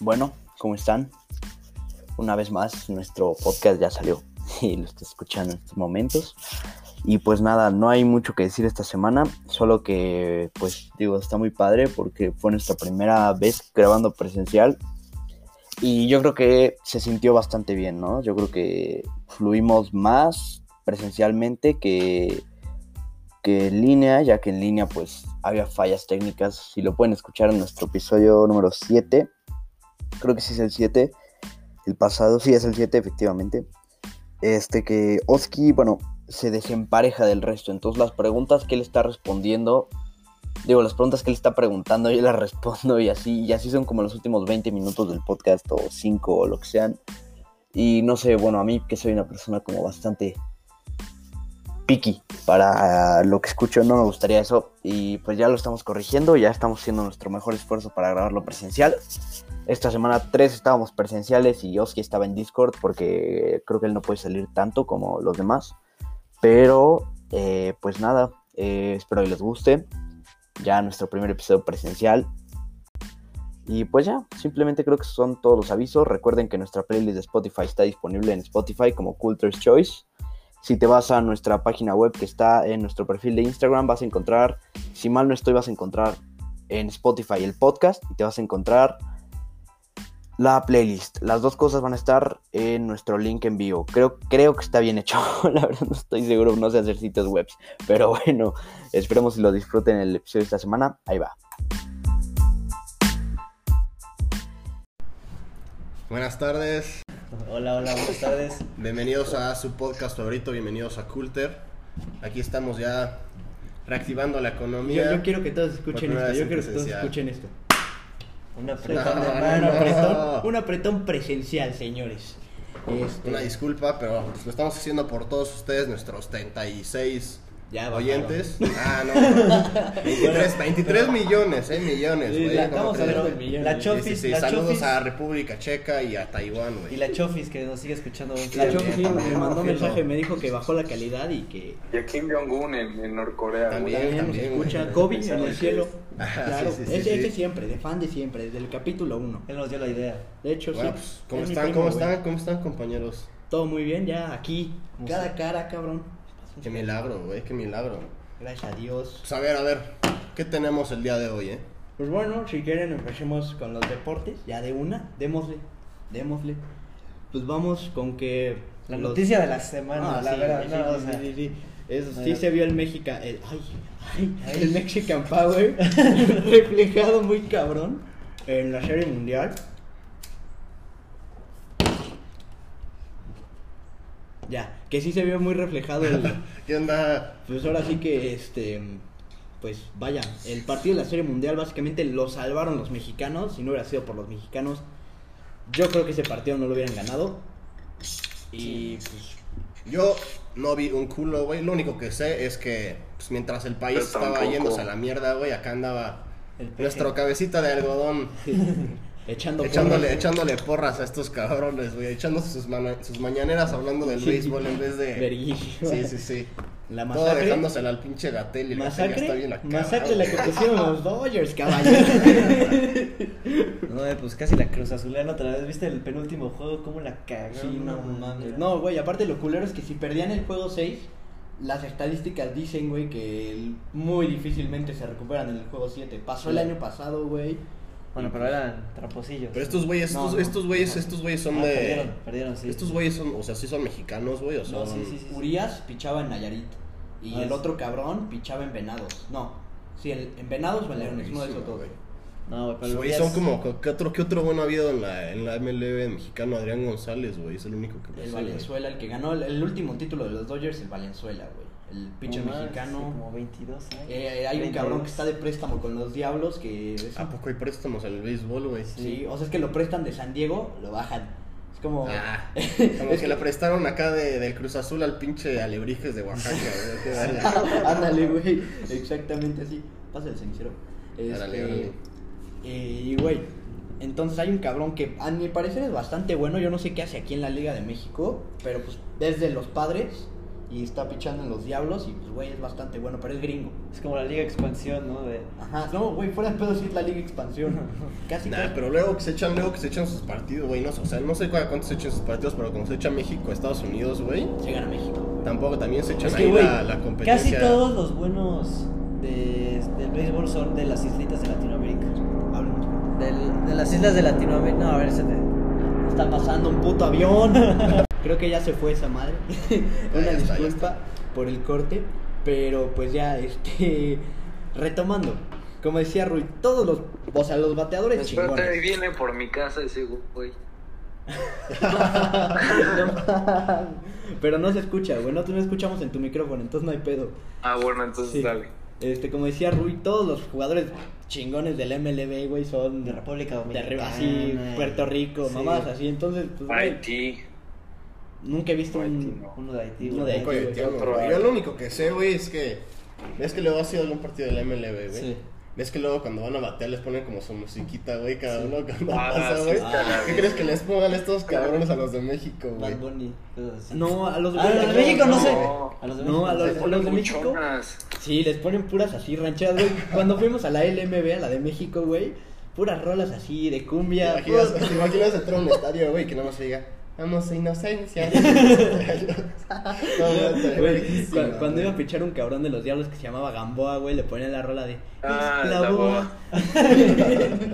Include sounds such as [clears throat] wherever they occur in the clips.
Bueno, ¿cómo están? Una vez más, nuestro podcast ya salió [laughs] y lo está escuchando en estos momentos. Y pues nada, no hay mucho que decir esta semana, solo que pues digo, está muy padre porque fue nuestra primera vez grabando presencial y yo creo que se sintió bastante bien, ¿no? Yo creo que fluimos más presencialmente que, que en línea, ya que en línea pues había fallas técnicas. Si lo pueden escuchar en nuestro episodio número 7, creo que sí es el 7, el pasado, sí es el 7 efectivamente. Este que Oski, bueno, se desempareja del resto. Entonces las preguntas que él está respondiendo, digo, las preguntas que él está preguntando, yo las [laughs] respondo y así, y así son como los últimos 20 minutos del podcast o 5 o lo que sean. Y no sé, bueno, a mí que soy una persona como bastante picky para lo que escucho, no me gustaría eso. Y pues ya lo estamos corrigiendo, ya estamos haciendo nuestro mejor esfuerzo para grabarlo presencial. Esta semana 3 estábamos presenciales y Oski estaba en Discord porque creo que él no puede salir tanto como los demás. Pero, eh, pues nada, eh, espero que les guste. Ya nuestro primer episodio presencial. Y pues ya, simplemente creo que son todos los avisos. Recuerden que nuestra playlist de Spotify está disponible en Spotify como Culture's Choice. Si te vas a nuestra página web que está en nuestro perfil de Instagram, vas a encontrar, si mal no estoy, vas a encontrar en Spotify el podcast y te vas a encontrar la playlist. Las dos cosas van a estar en nuestro link en vivo. Creo, creo que está bien hecho. [laughs] La verdad no estoy seguro, no sé hacer sitios web. Pero bueno, esperemos si lo disfruten en el episodio de esta semana. Ahí va. Buenas tardes, Hola, hola, buenas tardes. bienvenidos a su podcast favorito, bienvenidos a Culter. Aquí estamos ya reactivando la economía. yo quiero que todos escuchen esto. Yo quiero que todos escuchen esto. Un apretón No, de un, mano. no. apretón, un apretón presencial, señores. Este, Una disculpa, pero pues, lo estamos haciendo por todos ustedes, nuestros 36 Ya oyentes. [laughs] Ah, no. 23, 23 millones, eh, millones, Sí, güey. la- ¿cómo estamos crees? hablando del millón. La Sí, Chofis, sí, sí, la Saludos Chofis. a República Checa y a Taiwán, Y güey. la Chofis que nos sigue escuchando. La sí, bien, me mandó bien. mensaje, me dijo que bajó la calidad y que Y a Kim Jong-un en, en Norcorea. También. güey. también nos también, escucha. güey. Kobe en el cielo. Ah, [laughs] Claro, sí, sí, sí, ese, sí. ese siempre, de fan de siempre, desde el capítulo 1. Él nos dio la idea. De hecho, Bueno, sí. pues, ¿cómo es están? primo, ¿Cómo güey. están? ¿Cómo están, compañeros? Todo muy bien, ya aquí. Como Cara si- a cara, cabrón. Qué milagro, güey, qué milagro. Gracias a Dios. Pues a ver, a ver, ¿qué tenemos el día de hoy, eh? Pues bueno, si quieren empecemos con los deportes, ya de una, démosle, démosle. Pues vamos con que... La los- noticia de la semana, Ah, la sí, verdad. sí, no, sí, o sí, sea, sí, sí. Eso sí se vio el Mexican... El, ay, ay, el Mexican Power [laughs] reflejado muy cabrón en la serie mundial. Ya, que sí se vio muy reflejado el... [laughs] ¿Qué onda? Pues ahora sí que, este, pues vaya, el partido de la Serie Mundial básicamente lo salvaron los mexicanos. Si no hubiera sido por los mexicanos, yo creo que ese partido no lo hubieran ganado. Y pues, Yo no vi un culo, güey. Lo único que sé es que pues, mientras el país estaba yéndose a la mierda, güey, acá andaba nuestro cabecita de algodón [laughs] echando echándole, porras. echándole porras a estos cabrones, güey. Echándose sus, sus mañaneras hablando del béisbol en vez de. Sí, sí, sí. La Todo masacre. dejándosela al pinche Gatel y Gatell ya está Masacre, bien acá. masacre la que pusieron los [laughs] Dodgers, caballero. No, pues casi la Cruz Azulana otra vez. ¿Viste el penúltimo juego? ¿Cómo la cagó? Sí, no mames. No, güey, aparte lo culero es que si perdían el juego 6, las estadísticas dicen, güey, que muy difícilmente se recuperan en el juego 7. Pasó el año pasado, güey. Bueno, pero eran traposillos. Pero estos güeyes, No, estos, no. estos güeyes, estos güeyes son Ah, de. Perdieron, perdieron, sí. Estos güeyes son, o sea, sí son mexicanos, güey, o No, son. sí, sí, sí. Urias pichaba en Nayarit. Y Ah, el sí. otro cabrón pichaba en Venados. No. Sí, en, en Venados o en Leones, uno de esos dos. güey. No, güey, pero Güey, son como, ¿qué otro, qué otro bueno ha habido en la, en la MLB mexicano? Adrián González, güey, es el único que me El. Valenzuela, el que ganó el, el último título de los Dodgers, el Valenzuela, güey. El No, más, mexicano. Como 22 años. Eh, hay un 32. cabrón que está de préstamo con los Diablos que... es ¿A poco hay préstamos en el béisbol, güey? Sí, o sea, es que lo prestan de San Diego, lo bajan. Es como... Ah, [laughs] como que le prestaron acá de, del Cruz Azul al pinche Alebrijes de Oaxaca. [laughs] Ándale, güey. Exactamente así. Pasa el cenicero. Este, eh, y, güey, entonces hay un cabrón que a mi parecer es bastante bueno. Yo no sé qué hace aquí en la Liga de México, pero pues desde los padres y está pichando en los Diablos y pues güey es bastante bueno, pero es gringo. Es como la liga expansión, ¿no? De... Ajá, no, güey, fuera de pedo sí es la Liga Expansión. [laughs] Casi Nah, casi. pero luego que se echan, luego que se echan sus partidos, güey, no sé, o sea, no sé cu- cuántos se echan sus partidos, pero como se echa México, Estados Unidos, güey, Se gana México. tampoco también se echan Es que, ahí güey, la, la competencia. casi todos los buenos de, del béisbol son de las islitas de Latinoamérica. Del- de las islas de Latinoamérica. No, a ver, se te... Está pasando un puto avión. [laughs] Creo que ya se fue esa madre. [laughs] Una ya está, ya disculpa por el corte. Pero pues ya, este. Retomando. Como decía Rui, todos los. O sea, los bateadores Espérate, chingones. viene por mi casa ese güey. [laughs] pero no se escucha, güey. Nosotros no escuchamos en tu micrófono, entonces no hay pedo. Ah, bueno, entonces Sí. dale. Este, como decía Rui, todos los jugadores chingones del MLB, güey, son De República de Dominicana. arriba, así, Puerto Rico, Sí. mamás, así. Entonces, pues, güey, Haití. Nunca he visto Haití, un. no. Uno de Haití, Uno de Haití, de güey. güey. Yo lo único que sé, güey, es que. ¿Ves que luego ha sido algún partido del MLB, güey? Sí. ¿Ves que luego cuando van a batear les ponen como su musiquita, güey? Cada uno cuando Ah, pasa, güey. la ¿Qué crees que les pongan estos cabrones a los de México, güey? No, a los Ah, a los de México no, no. sé. A los de No, México a no los- a ponen de México? Sí, les ponen puras así rancheras, güey. Cuando fuimos a la LMB, a la de México, güey, puras rolas así de ¿Te cumbia. imaginas, puras- te imaginas entrar a un estadio, güey, que nada más se diga, vamos a inocencia? [laughs] [laughs] no, no, Güey, cu- cuando iba a pichar un cabrón de los diablos que se llamaba Gamboa, güey, le ponían la rola de Ah, "Es la boa". [laughs]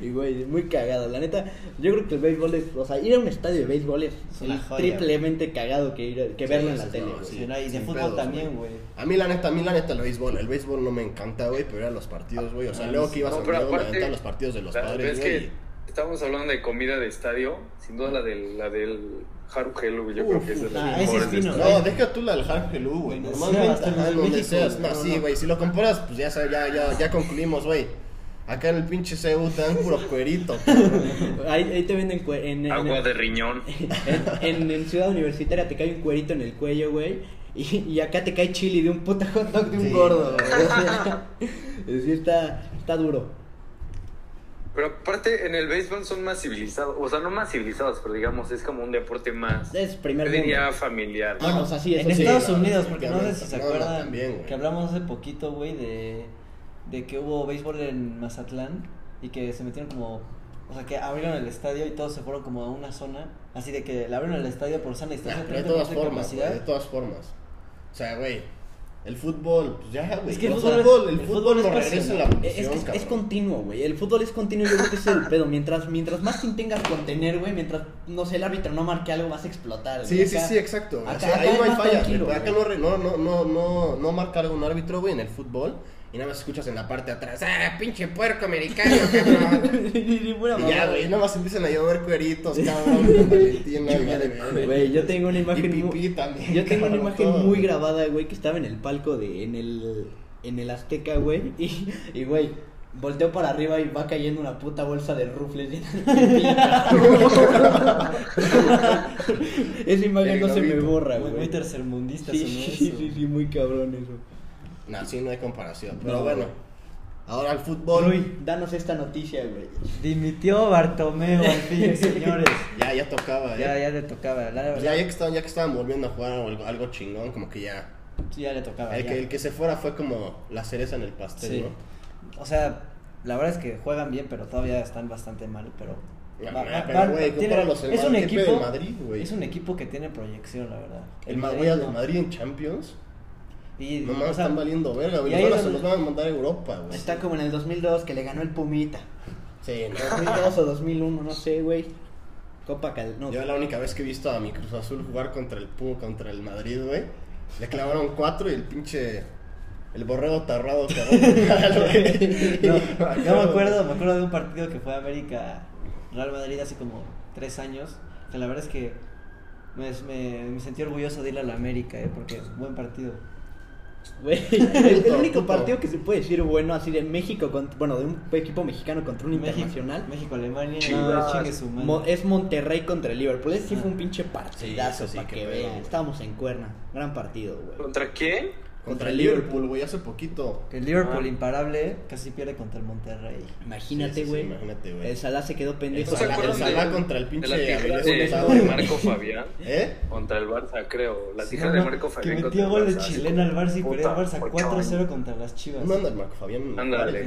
y güey, muy cagado. La neta, yo creo que el béisbol es, o sea, ir a un estadio de béisbol es, Es una el joya, triplemente cagado que ir a- que Sí, verlo en sí, la tele. no, güey. sí. Sí, no, y de sin fútbol pedos, también, güey. A mí la neta, a mí la neta el béisbol, el béisbol no me encanta, güey, pero eran los partidos, güey. O sea, Ah, luego sí. que ibas No, a pero Oviedo, me aparte, los partidos de los la- padres, es güey. que estamos hablando de comida de estadio, sin duda la del, la del Haru Helu, yo creo que es de las ah, ese es fino. No, deja tú la del Harp Helú, güey. Normalmente, en donde México, seas. No, no, sí, no. güey. Si lo comparas, pues ya, ya, ya, ya concluimos, güey. Acá en el pinche CEU te dan puro cuerito. [laughs] Ahí, ahí te venden cue- en, en, Agua en- de riñón. [laughs] en, en- en Ciudad Universitaria te cae un cuerito en el cuello, güey. Y, y acá te cae chili de un puta hot dog de un Sí. gordo, güey. Sea, [laughs] sí está, está duro. Pero aparte, en el béisbol son más civilizados, o sea, no más civilizados, pero digamos, es como un deporte más, Es primer yo mundo. diría, familiar. Bueno, o sea, sí, eso en sí. Estados Unidos, porque no sé si se acuerdan también, que hablamos hace poquito, güey, de, de que hubo béisbol en Mazatlán y que se metieron como, o sea, que abrieron el estadio y todos se fueron como a una zona, así de que le abrieron el estadio por sana Nah, distancia, pero de 30% todas de formas, capacidad. güey, de todas formas. O sea, güey, el fútbol, pues ya, güey. Es que el fútbol fútbol, el el fútbol, fútbol es no regresa en la. Es, continuo, güey. El fútbol es continuo, yo creo que es el pedo. Mientras, mientras más te intengas contener, güey, mientras, no sé, el árbitro no marque algo, vas a explotar. Sí, sí, sí, exacto. güey. O acá- sea, acá ahí no hay falla. Acá no, no, no, no, no marca algún árbitro, güey, en el fútbol. Y nada más escuchas en la parte de atrás, ¡ah, pinche puerco americano, cabrón! [laughs] Y ya, güey, nada más empiezan a llover cueritos, cabrón, con güey, yo tengo una imagen Y muy- pipí también, Yo tengo una imagen todo. muy grabada, güey, que estaba en el palco de en el en el Azteca, güey, y y güey, volteo para arriba y va cayendo una puta bolsa de rufles llena de. [laughs] [laughs] Esa imagen no se me borra, güey. muy tercermundista Sí, sí, sí, sí, muy cabrón eso. No, sí, no hay comparación. Pero No, bueno, ahora el fútbol. Rui, danos esta noticia, güey. Dimitió Bartomeo al fin, [laughs] señores. Ya, ya tocaba, ¿eh? Ya, ya le tocaba, la ya, ya, que estaban, ya que estaban volviendo a jugar algo, algo chingón, como que ya. Sí, ya le tocaba. El ya. que, el que se fuera fue como la cereza en el pastel, Sí. ¿no? O sea, la verdad es que juegan bien, pero todavía están bastante mal, pero... Va- va- pero, van- güey, tiene- compáralos, el es un Madrid, ¿qué pedo equipo el Madrid, güey? es un equipo que tiene proyección, la verdad. El Madrid, güey, al no. Madrid en Champions. Y, No o mames, sea, están valiendo verga, güey. y ahí Los van a- es se los van a mandar a Europa, güey. Está como en el 2002 que le ganó el Pumita. Sí, no. 2002 o 2001, no sé, güey. Copa Cal... No, Yo la única vez que he visto a mi Cruz Azul jugar contra el Puma, contra el Madrid, güey. Le clavaron cuatro y el pinche. El borrego tarrado, cabrón. [laughs] no, yo me acuerdo, me acuerdo de un partido que fue América Real Madrid hace como tres años. Que la verdad es que me, me, me sentí orgulloso de ir a la América, eh, porque buen partido. Güey, [laughs] el, el único puto. partido que se puede decir bueno así de México, contra- bueno, de un equipo mexicano contra un internacional, México, Alemania, Chivas. no, chingue su madre. mo- es Monterrey contra el Liverpool. Ese sí fue Ah. un pinche partidazo, Sí, sí, para que pedo, vean. Estábamos en cuerna. Gran partido, güey. ¿Contra quién? Contra el Liverpool, güey, hace poquito. Que el Liverpool Ah. imparable casi pierde contra el Monterrey. Imagínate, Sí, sí, sí, güey. imagínate, güey. el Salah se quedó pendejo. ¿No se El Salah- el contra el de pinche de, de. Marco Fabián? ¿Eh? Contra el Barça, creo. La Sí, tijera no, de no, Marco que Fabián. metió contra el gol de chilena al Barça y perdió el Barça ocho 4-0 años. contra las Chivas. ¿Dónde anda el Marco Fabián? Ándale.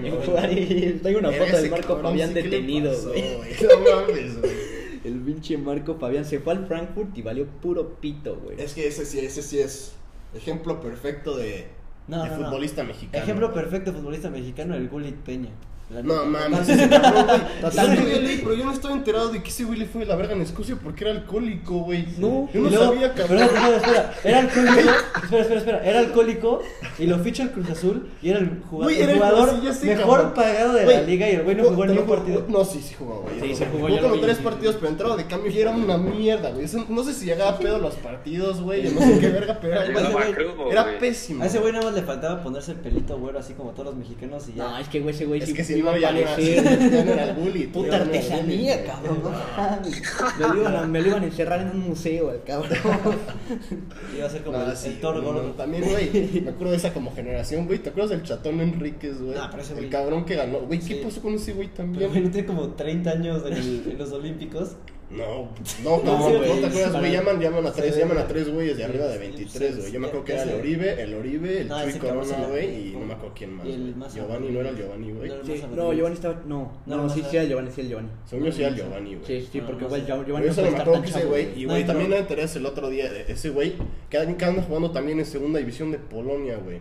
Tengo una foto del Marco Fabián sí, ¿qué le detenido, güey. No mames, güey. [laughs] El pinche Marco Fabián se fue al Frankfurt y valió puro pito, güey. Es que ese sí, ese sí es ejemplo perfecto de, No, de no, no. futbolista mexicano. Ejemplo perfecto de futbolista mexicano, el Gullit Peña. No mames, ese cabrón, güey. [laughs] Totalmente. Yo leí, pero yo no estaba enterado de que ese güey le fue de la verga en Escocia porque era alcohólico, güey. No, yo no luego- sabía, cabrón. Espera, espera, espera. Era alcohólico. [laughs] espera, espera, espera. Era alcohólico y lo ficha el Cruz Azul y era el jugador, Güey, el era el- jugador sí, ya sé, mejor cabrón. pagado de la Güey, liga y el güey no jugó ni un partido. No, sí, sí jugó, güey. Sí, No, se jugó, Jugó como tres partidos, pero entraba de cambio y era una mierda, güey. Eso- No sé si llegaba a pedo los partidos, güey. o No sé qué verga, pero [laughs] era, güey, era pésimo. A ese güey nada más le faltaba ponerse el pelito güero así como todos los mexicanos y ya. No, es que, güey, ese güey sí que si iba no, a no era, el bully. [laughs] Puta artesanía, cabrón. no. [laughs] Me lo, iban a, me lo iban a encerrar en un museo, el cabrón. [laughs] Iba a ser como No, el, sí, el güey, gordo. no, También, güey, me acuerdo de esa como generación, güey. ¿Te acuerdas del chatón Enríquez, güey? Ah, pero el güey- cabrón que ganó. Güey, ¿qué Sí. pasó con ese güey Pero también? güey, no tiene como 30 años en, el- en los Olímpicos. No, no, No, no, te acuerdas, güey. Llaman, llaman a tres, Sí. llaman a tres güeyes de arriba de Sí, 23, sí, güey. Yo me acuerdo que era el. Oribe, el Oribe, el No, Chuy Corona, güey, y no me acuerdo quién más. El Giovanni, no era el Giovanni, güey. No, el Giovanni estaba. No, No, sí, sí, era Giovanni, sí, era Giovanni. Según yo sí era el Giovanni, güey. Sí, sí, porque sé. Giovanni eso tan que ese güey, y güey, también me enteré el otro día, de ese güey, que que anda jugando también en segunda división de Polonia, güey.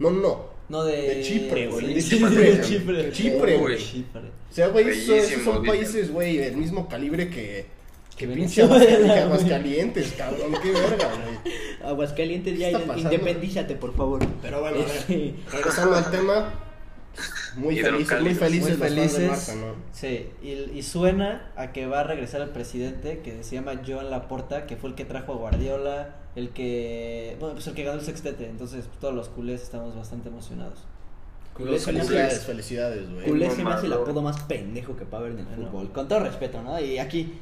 No, no, No, de. De Chipre, güey, de Chipre. de Chipre. Güey. O sea, güey, esos, son países, güey, del mismo calibre que, que pinche Aguascalientes, cabrón, qué verga, güey. Aguascalientes ya, independízate, por favor. Pero bueno, a ver, Sí. regresando al tema, muy felices, muy felices Muy felices. ¿no? Sí, y, y suena a que va a regresar el presidente que se llama Joan Laporta, que fue el que trajo a Guardiola, el que. Bueno, pues el que ganó el sextete. Entonces, pues, todos los culés estamos bastante emocionados. Culé se me hace- Felicidades, felicidades, güey. Culé se me hace el apodo más pendejo que puede haber en el Bueno. fútbol. Con todo respeto, ¿no? Y aquí,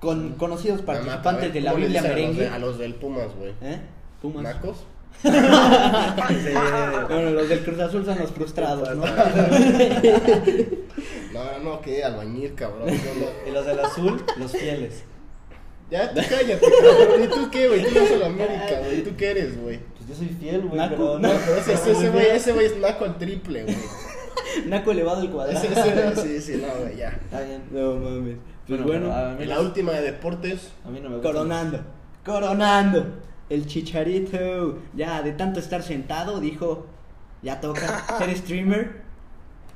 con conocidos participantes ver, de la ¿cómo le Biblia dicen a los de- merengue. A los del Pumas, güey. ¿Eh? Pumas. ¿Nacos? [laughs] Bueno, los del Cruz Azul son los frustrados, ¿no? No, no, que albañil, cabrón. [laughs] Y los del azul, los fieles. Ya, tú cállate, cabrón. ¿Y tú qué, güey? Tú eres el América, güey. ¿Tú qué eres, güey? Pues yo soy fiel, güey, Naco. pero No, no. pero ese, ese, ese güey, ese güey es naco al triple, güey. [laughs] Naco elevado al cuadrado. Ese, ese, sí, sí, no, güey, ya. Está bien. No mames. Pues Bueno, bueno, a mí, En la última de deportes, a mí no me gusta. coronando. Coronando. El chicharito. Ya, de tanto estar sentado, dijo, ya toca ser streamer.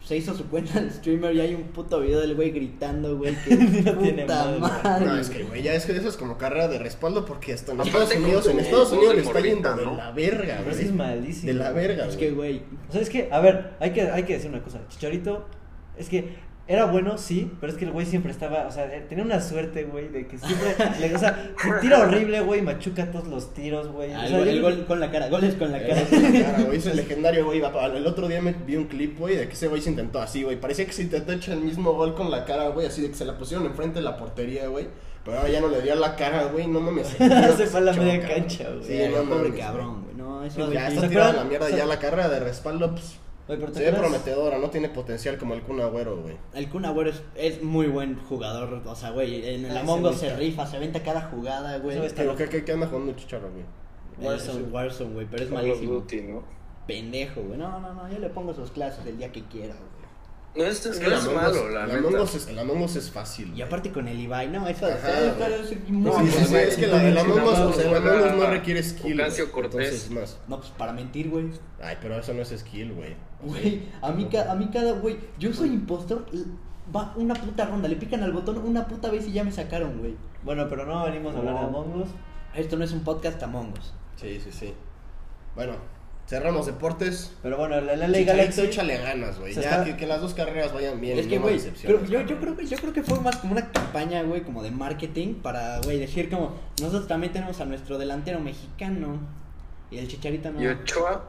Se hizo su cuenta de streamer y hay un puto video del güey gritando, güey, que [laughs] No tiene puta madre. madre. no, es que, güey, ya es que eso es como carrera de respaldo porque hasta en Estados Unidos, en Estados Unidos le está yendo de la verga, güey. es malísimo. De la verga, Es que, güey, O sea, es que, a ver, hay que, hay que decir una cosa. Chicharito, es que era bueno, sí, pero es que el güey siempre estaba, o sea, eh, tenía una suerte, güey, de que siempre, le, o sea, se [laughs] tira horrible, güey, machuca todos los tiros, güey. ah, O el, sea, el gol con la cara, goles con la cara. [laughs] Cara, güey, ese legendario, güey. El otro día me vi un clip, güey, de que ese güey se intentó así, güey. Parecía que se intentó echar el mismo gol con la cara, güey, así de que se la pusieron enfrente de la portería, güey. Pero ahora ya no le dio la cara, güey, no mames. [laughs] Se fue a la media cancha, güey. Sí, no pobre mames, cabrón, güey. No, güey. Ya ¿Se está tirada a la mierda, O sea- ya la carrera de respaldo, pues, Güey, pero ¿te se ve prometedora, no tiene potencial como el Kun Agüero, güey. El Kun Agüero es, es muy buen jugador, o sea, güey, en el Ah, Among ese Us se rifa, se venta cada jugada, güey. Pero. ¿qué, qué, qué anda jugando Chicharro, güey? Warzone, Warzone, güey, pero es Call malísimo. Duty, ¿no? Pendejo, güey. No, no, no, yo le pongo sus clases el día que quiera, güey. No es, Es no que el es malo, la neta. Among Us es, el Among Us es fácil. Y aparte con el Ibai, no, eso Ajá, es Sí, muy sí, sí, es que la, el Among Us, o sea, el Juega Among Us no requiere skill. Ocasio güey. Cortés. Entonces, más. No, pues para mentir, güey. Ay, pero eso no es skill, güey. Güey, a mí, ca- a mí cada, güey, yo soy impostor, va una puta ronda, le pican al botón una puta vez y ya me sacaron, güey. Bueno, pero no venimos a hablar de No. Among Us. Esto no es un podcast Among Us. Sí, sí, sí. Bueno, cerramos deportes. Pero bueno, la, la Galaxy. échale ganas, güey. Ya está- que, que las dos carreras vayan bien. es que, no güey, pero yo, yo, creo que, yo creo que fue más como una campaña, güey, como de marketing para, güey, decir como, nosotros también tenemos a nuestro delantero mexicano y el Chicharito no. Y Ochoa,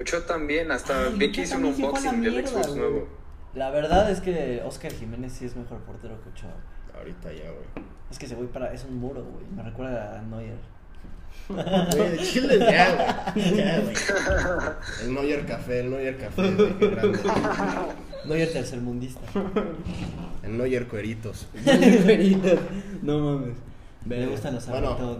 Ochoa también, hasta Ay, vi Ochoa que hizo un unboxing del Xbox nuevo. La verdad es que Oscar Jiménez sí es mejor portero que Ochoa. Ahorita ya, güey. Es que ese güey para, es un muro, güey. Me recuerda a Neuer. Güey, chile ya, güey. Ya, güey. El Neuer Café, el Neuer Café, güey, qué grande. No y el tercermundista. El Neuer Cueritos. no mames. Me gustan los Bueno.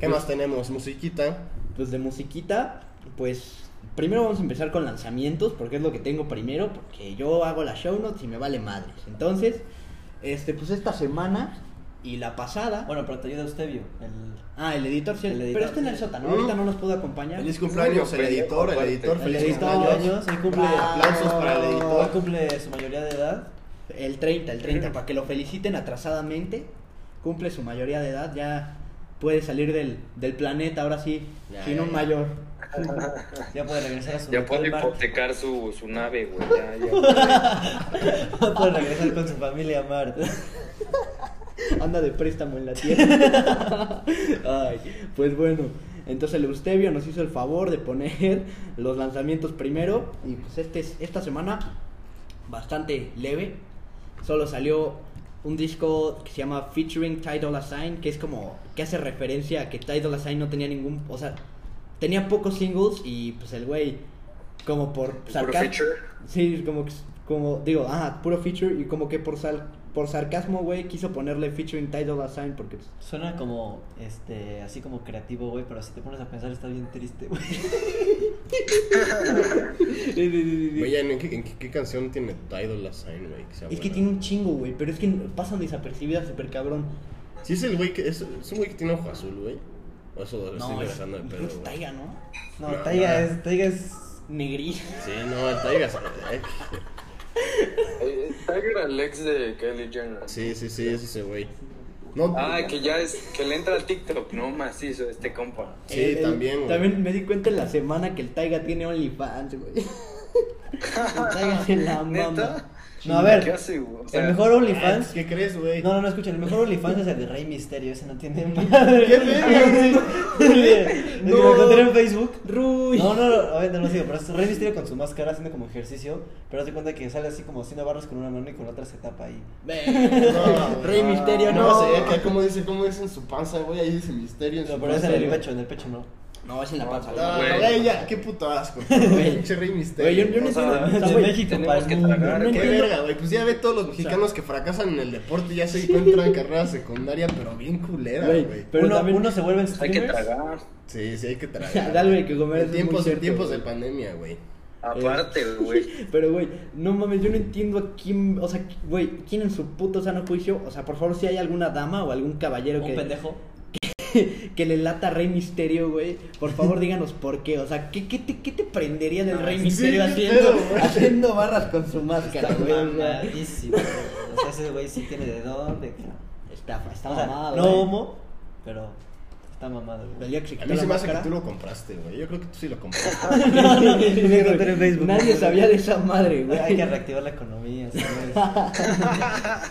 ¿Qué más tenemos? Musiquita. Pues de musiquita, pues primero vamos a empezar con lanzamientos, porque es lo que tengo primero, porque yo hago las show notes y me vale madres. Entonces, este, pues esta semana y la pasada. Bueno, pero te ayuda Eustebio. El... Ah, el editor, sí, El editor, pero está en el sótano, ahorita no nos pudo acompañar. Feliz cumpleaños, el editor, el editor, El editor, cumpleaños. años, hoy cumple, Aplausos para el hoy editor. cumple su mayoría de edad. El 30, el 30, para que lo feliciten atrasadamente. Cumple su mayoría de edad, ya puede salir del, del planeta, ahora sí, Ya, sin ya, un mayor. Ya puede regresar a su Ya puede hipotecar su, su nave, güey. Ya, ya. [laughs] puede regresar con su familia a Marte. Anda de préstamo en la tierra. [laughs] Ay, pues bueno, entonces el Eustebio nos hizo el favor de poner los lanzamientos primero. Y pues este, es- esta semana, bastante leve. Solo salió un disco que se llama Featuring Ty Dolla Sign, que es como, que hace referencia a que Ty Dolla Sign no tenía ningún, o sea, tenía pocos singles y pues el güey, como por feature. Sí, como, que- como digo, ajá, puro feature y como que por sal, por sarcasmo, güey, quiso ponerle featuring Ty Dolla Sign porque pues, Suena como, este, así como creativo, güey, pero si te pones a pensar está bien triste, güey. [laughs] Güey, ¿en qué, en qué- qué canción tiene Tidal La Sign, güey? es que tiene un chingo, güey, pero es que pasan desapercibidas súper cabrón. Sí, es el güey que. Es, es un güey que tiene ojo azul, güey. O eso lo estoy No, es, regresando de pedo, es. Taiga, ¿no? No, No, Taiga no. es, Taiga es... Negrí. Sí, no, el Taiga. es- [laughs] eh, Tiger Alex de Kylie Jenner. Sí, sí, sí, es ese güey. No, Ah, que ya es, que le entra al TikTok, ¿no? Macizo, este compa. Sí, el- también, güey. También me di cuenta en la semana que el Taiga tiene OnlyFans, güey. [laughs] el Taiga se la mama. ¿Neta? No, a ver, ¿Qué hace, güey? O sea, el mejor OnlyFans... ¿Qué crees, güey? No, no, no, escuchen, el mejor [laughs] OnlyFans es el de Rey Misterio, ese no tiene madre. [laughs] ¿Qué El que lo encontré en Facebook. Ruy. No, no, no, obviamente no lo sigo, pero es Rey Misterio con su máscara haciendo como ejercicio, pero haz de cuenta que sale así como haciendo barras con una mano y con la otra se tapa ahí. [laughs] No, Rey no, Misterio, no. No, sé, como dice, cómo dice en su panza, güey, ahí dice misterio en No, su pero es panza. en el pecho, en el pecho no. No, es en la panza. No, Güey. güey, ya, qué puto asco. [laughs] Güey. Pinche Rey Misterio. Güey, yo, yo no sea, de güey, México para que tragar. no Qué verga, güey. Pues ya ve todos los mexicanos que fracasan en el deporte y ya se encuentran carrera secundaria, pero bien culera, Güey, pero uno, también- uno se vuelve Hay que tragar. Sí, sí, hay que tragar. [laughs] Dale, güey, que comer En es tiempos, muy en cierto, tiempos de pandemia, güey. Aparte, güey. [laughs] Pero, güey, no mames, yo no entiendo a quién, o sea, güey, quién en su puto sano juicio, o sea, por favor, si hay alguna dama o algún caballero Un que, pendejo. [laughs] que le lata a Rey Misterio, güey, por favor, díganos por qué, o sea, ¿qué, qué, te, qué te prendería del Ah, Rey sí, Misterio haciendo, pedo, haciendo barras con su máscara, Está güey? mamadísimo. güey. O sea, ese güey sí tiene de dónde. Está, está O sea, mamado, no güey. homo, pero está mamado, El güey. día que se A mí la se me hace que máscara. tú lo compraste, güey. Yo creo que tú sí lo compraste. [laughs] Facebook. Nadie sabía de esa madre, güey. Hay que reactivar la economía, ¿sabes? [laughs]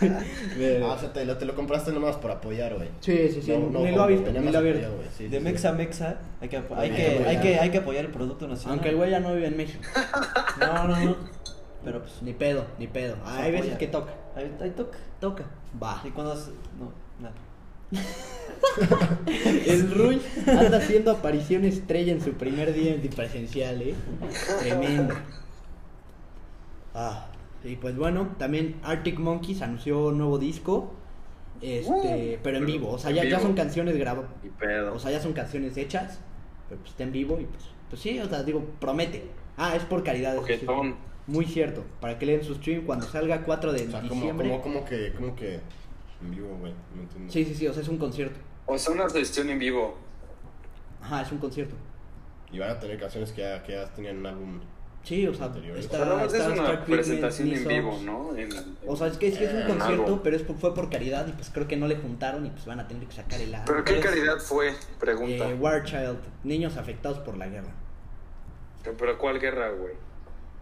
Pero- Ah, o sea, te lo, te lo compraste nomás por apoyar, güey. Sí, sí, sí, No, no, ni lo ha visto, ni lo ha abierto. De sí, Mexa a. Mexa, hay que, hay, Hay que, que hay, apoyar. que, hay que apoyar el producto nacional. Aunque el güey ya no vive en México. No, no, no. Pero pues. Ni pedo, ni pedo. Hay veces que toca. Ahí, ahí toca. Toca. Va. Y cuando. se- No, nada. [laughs] El Ruy anda haciendo aparición estrella en su primer día en presencial, ¿eh? Tremendo. Ah, y pues bueno, también Arctic Monkeys anunció un nuevo disco. Este, pero en vivo, o sea, ya, ya son canciones grabadas, o sea, ya son canciones hechas, pero pues está en vivo y pues, pues sí, o sea, digo, promete. Ah, es por caridad. Ojetón. Muy cierto, para que le den su stream cuando salga 4 de O sea, como, diciembre. como, como que, como que en vivo, güey. No entiendo. Sí, sí, sí, o sea, es un concierto. O sea, una sesión en vivo. Ajá, es un concierto. Y van a tener canciones que ya, que ya tenían un álbum. Sí, o sea, Anteriores. está, o sea, es está una presentación en vivo. ¿no? En- O sea, es que es, que es un concierto, algo. pero es, fue por caridad y pues creo que no le juntaron y pues van a tener que sacar el ¿Pero qué calidad fue? Pregunta. Eh, War Child, niños afectados por la guerra. ¿Pero cuál guerra, güey?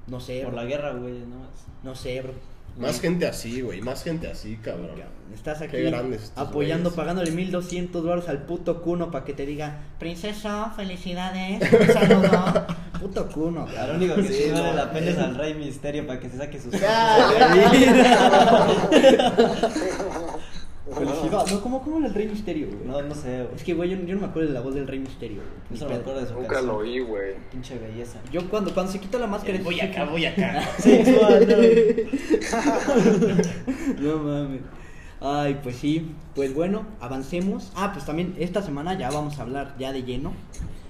No sé, Por bro. la guerra, güey, no más. No sé, bro. Más gente así, güey. Más gente así, cabrón. Estás aquí Qué grandes estos apoyando, güeyes. pagándole 1200 dólares al puto cuno para que te diga, princesa, felicidades, un saludo. [laughs] puto cuno, Lo cabrón. único que Sí, sí vale la pena es al Rey Misterio para que se saque sus cosas. [laughs] [laughs] No, no, ¿cómo, cómo era el Rey Misterio, güey? No, no sé, güey. Es que, güey, yo, yo no me acuerdo de la voz del Rey Misterio, güey. Me acuerdo de su Nunca canción. lo oí, güey. Pinche belleza. Yo cuando, cuando se quita la máscara... Voy acá, voy acá. [laughs] Sexual, [laughs] No mames. Ay, pues sí. Pues bueno, avancemos. Ah, pues también esta semana ya vamos a hablar ya de lleno.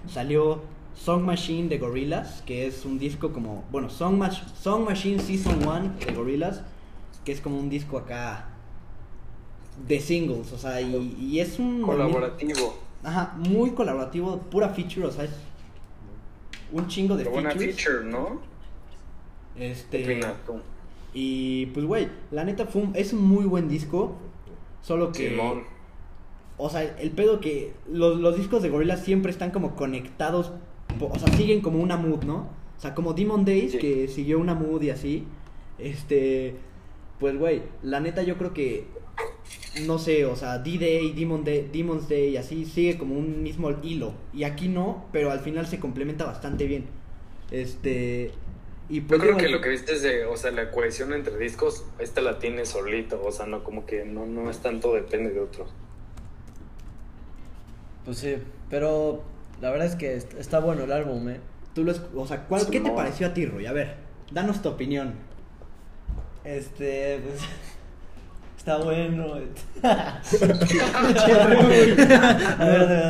Salió Song Machine de Gorillaz, que es un disco como, bueno, Song, Mach- Song Machine Season 1 de Gorillaz, que es como un disco acá de singles, o sea, y, y es un Colaborativo. Ajá, muy colaborativo, pura feature, o sea, es un chingo de Pero buena feature, ¿no? Este, y pues, güey, la neta fue un- es un muy buen disco. Solo que. Simón. O sea, el pedo que. Los, los discos de Gorillaz siempre están como conectados. O sea, siguen como una mood, ¿no? O sea, como Demon Days, Sí. que siguió una mood y así. Este. Pues, güey, la neta yo creo que. No sé, o sea, D-Day, Demon Day, Demon's Day, así sigue como un mismo hilo. Y aquí no, pero al final se complementa bastante bien. Este. Y Yo pues. creo digo, que lo que viste es de, o sea, la cohesión entre discos, esta la tiene solito, o sea, no como que no, no es tanto depende de otros. Pues sí, pero la verdad es que est- está bueno el álbum, eh. Tú lo o sea, ¿cuál- ¿qué te pareció a ti, Roy? A ver, danos tu opinión. Este, pues. [laughs] Está bueno. a ver, a ver, a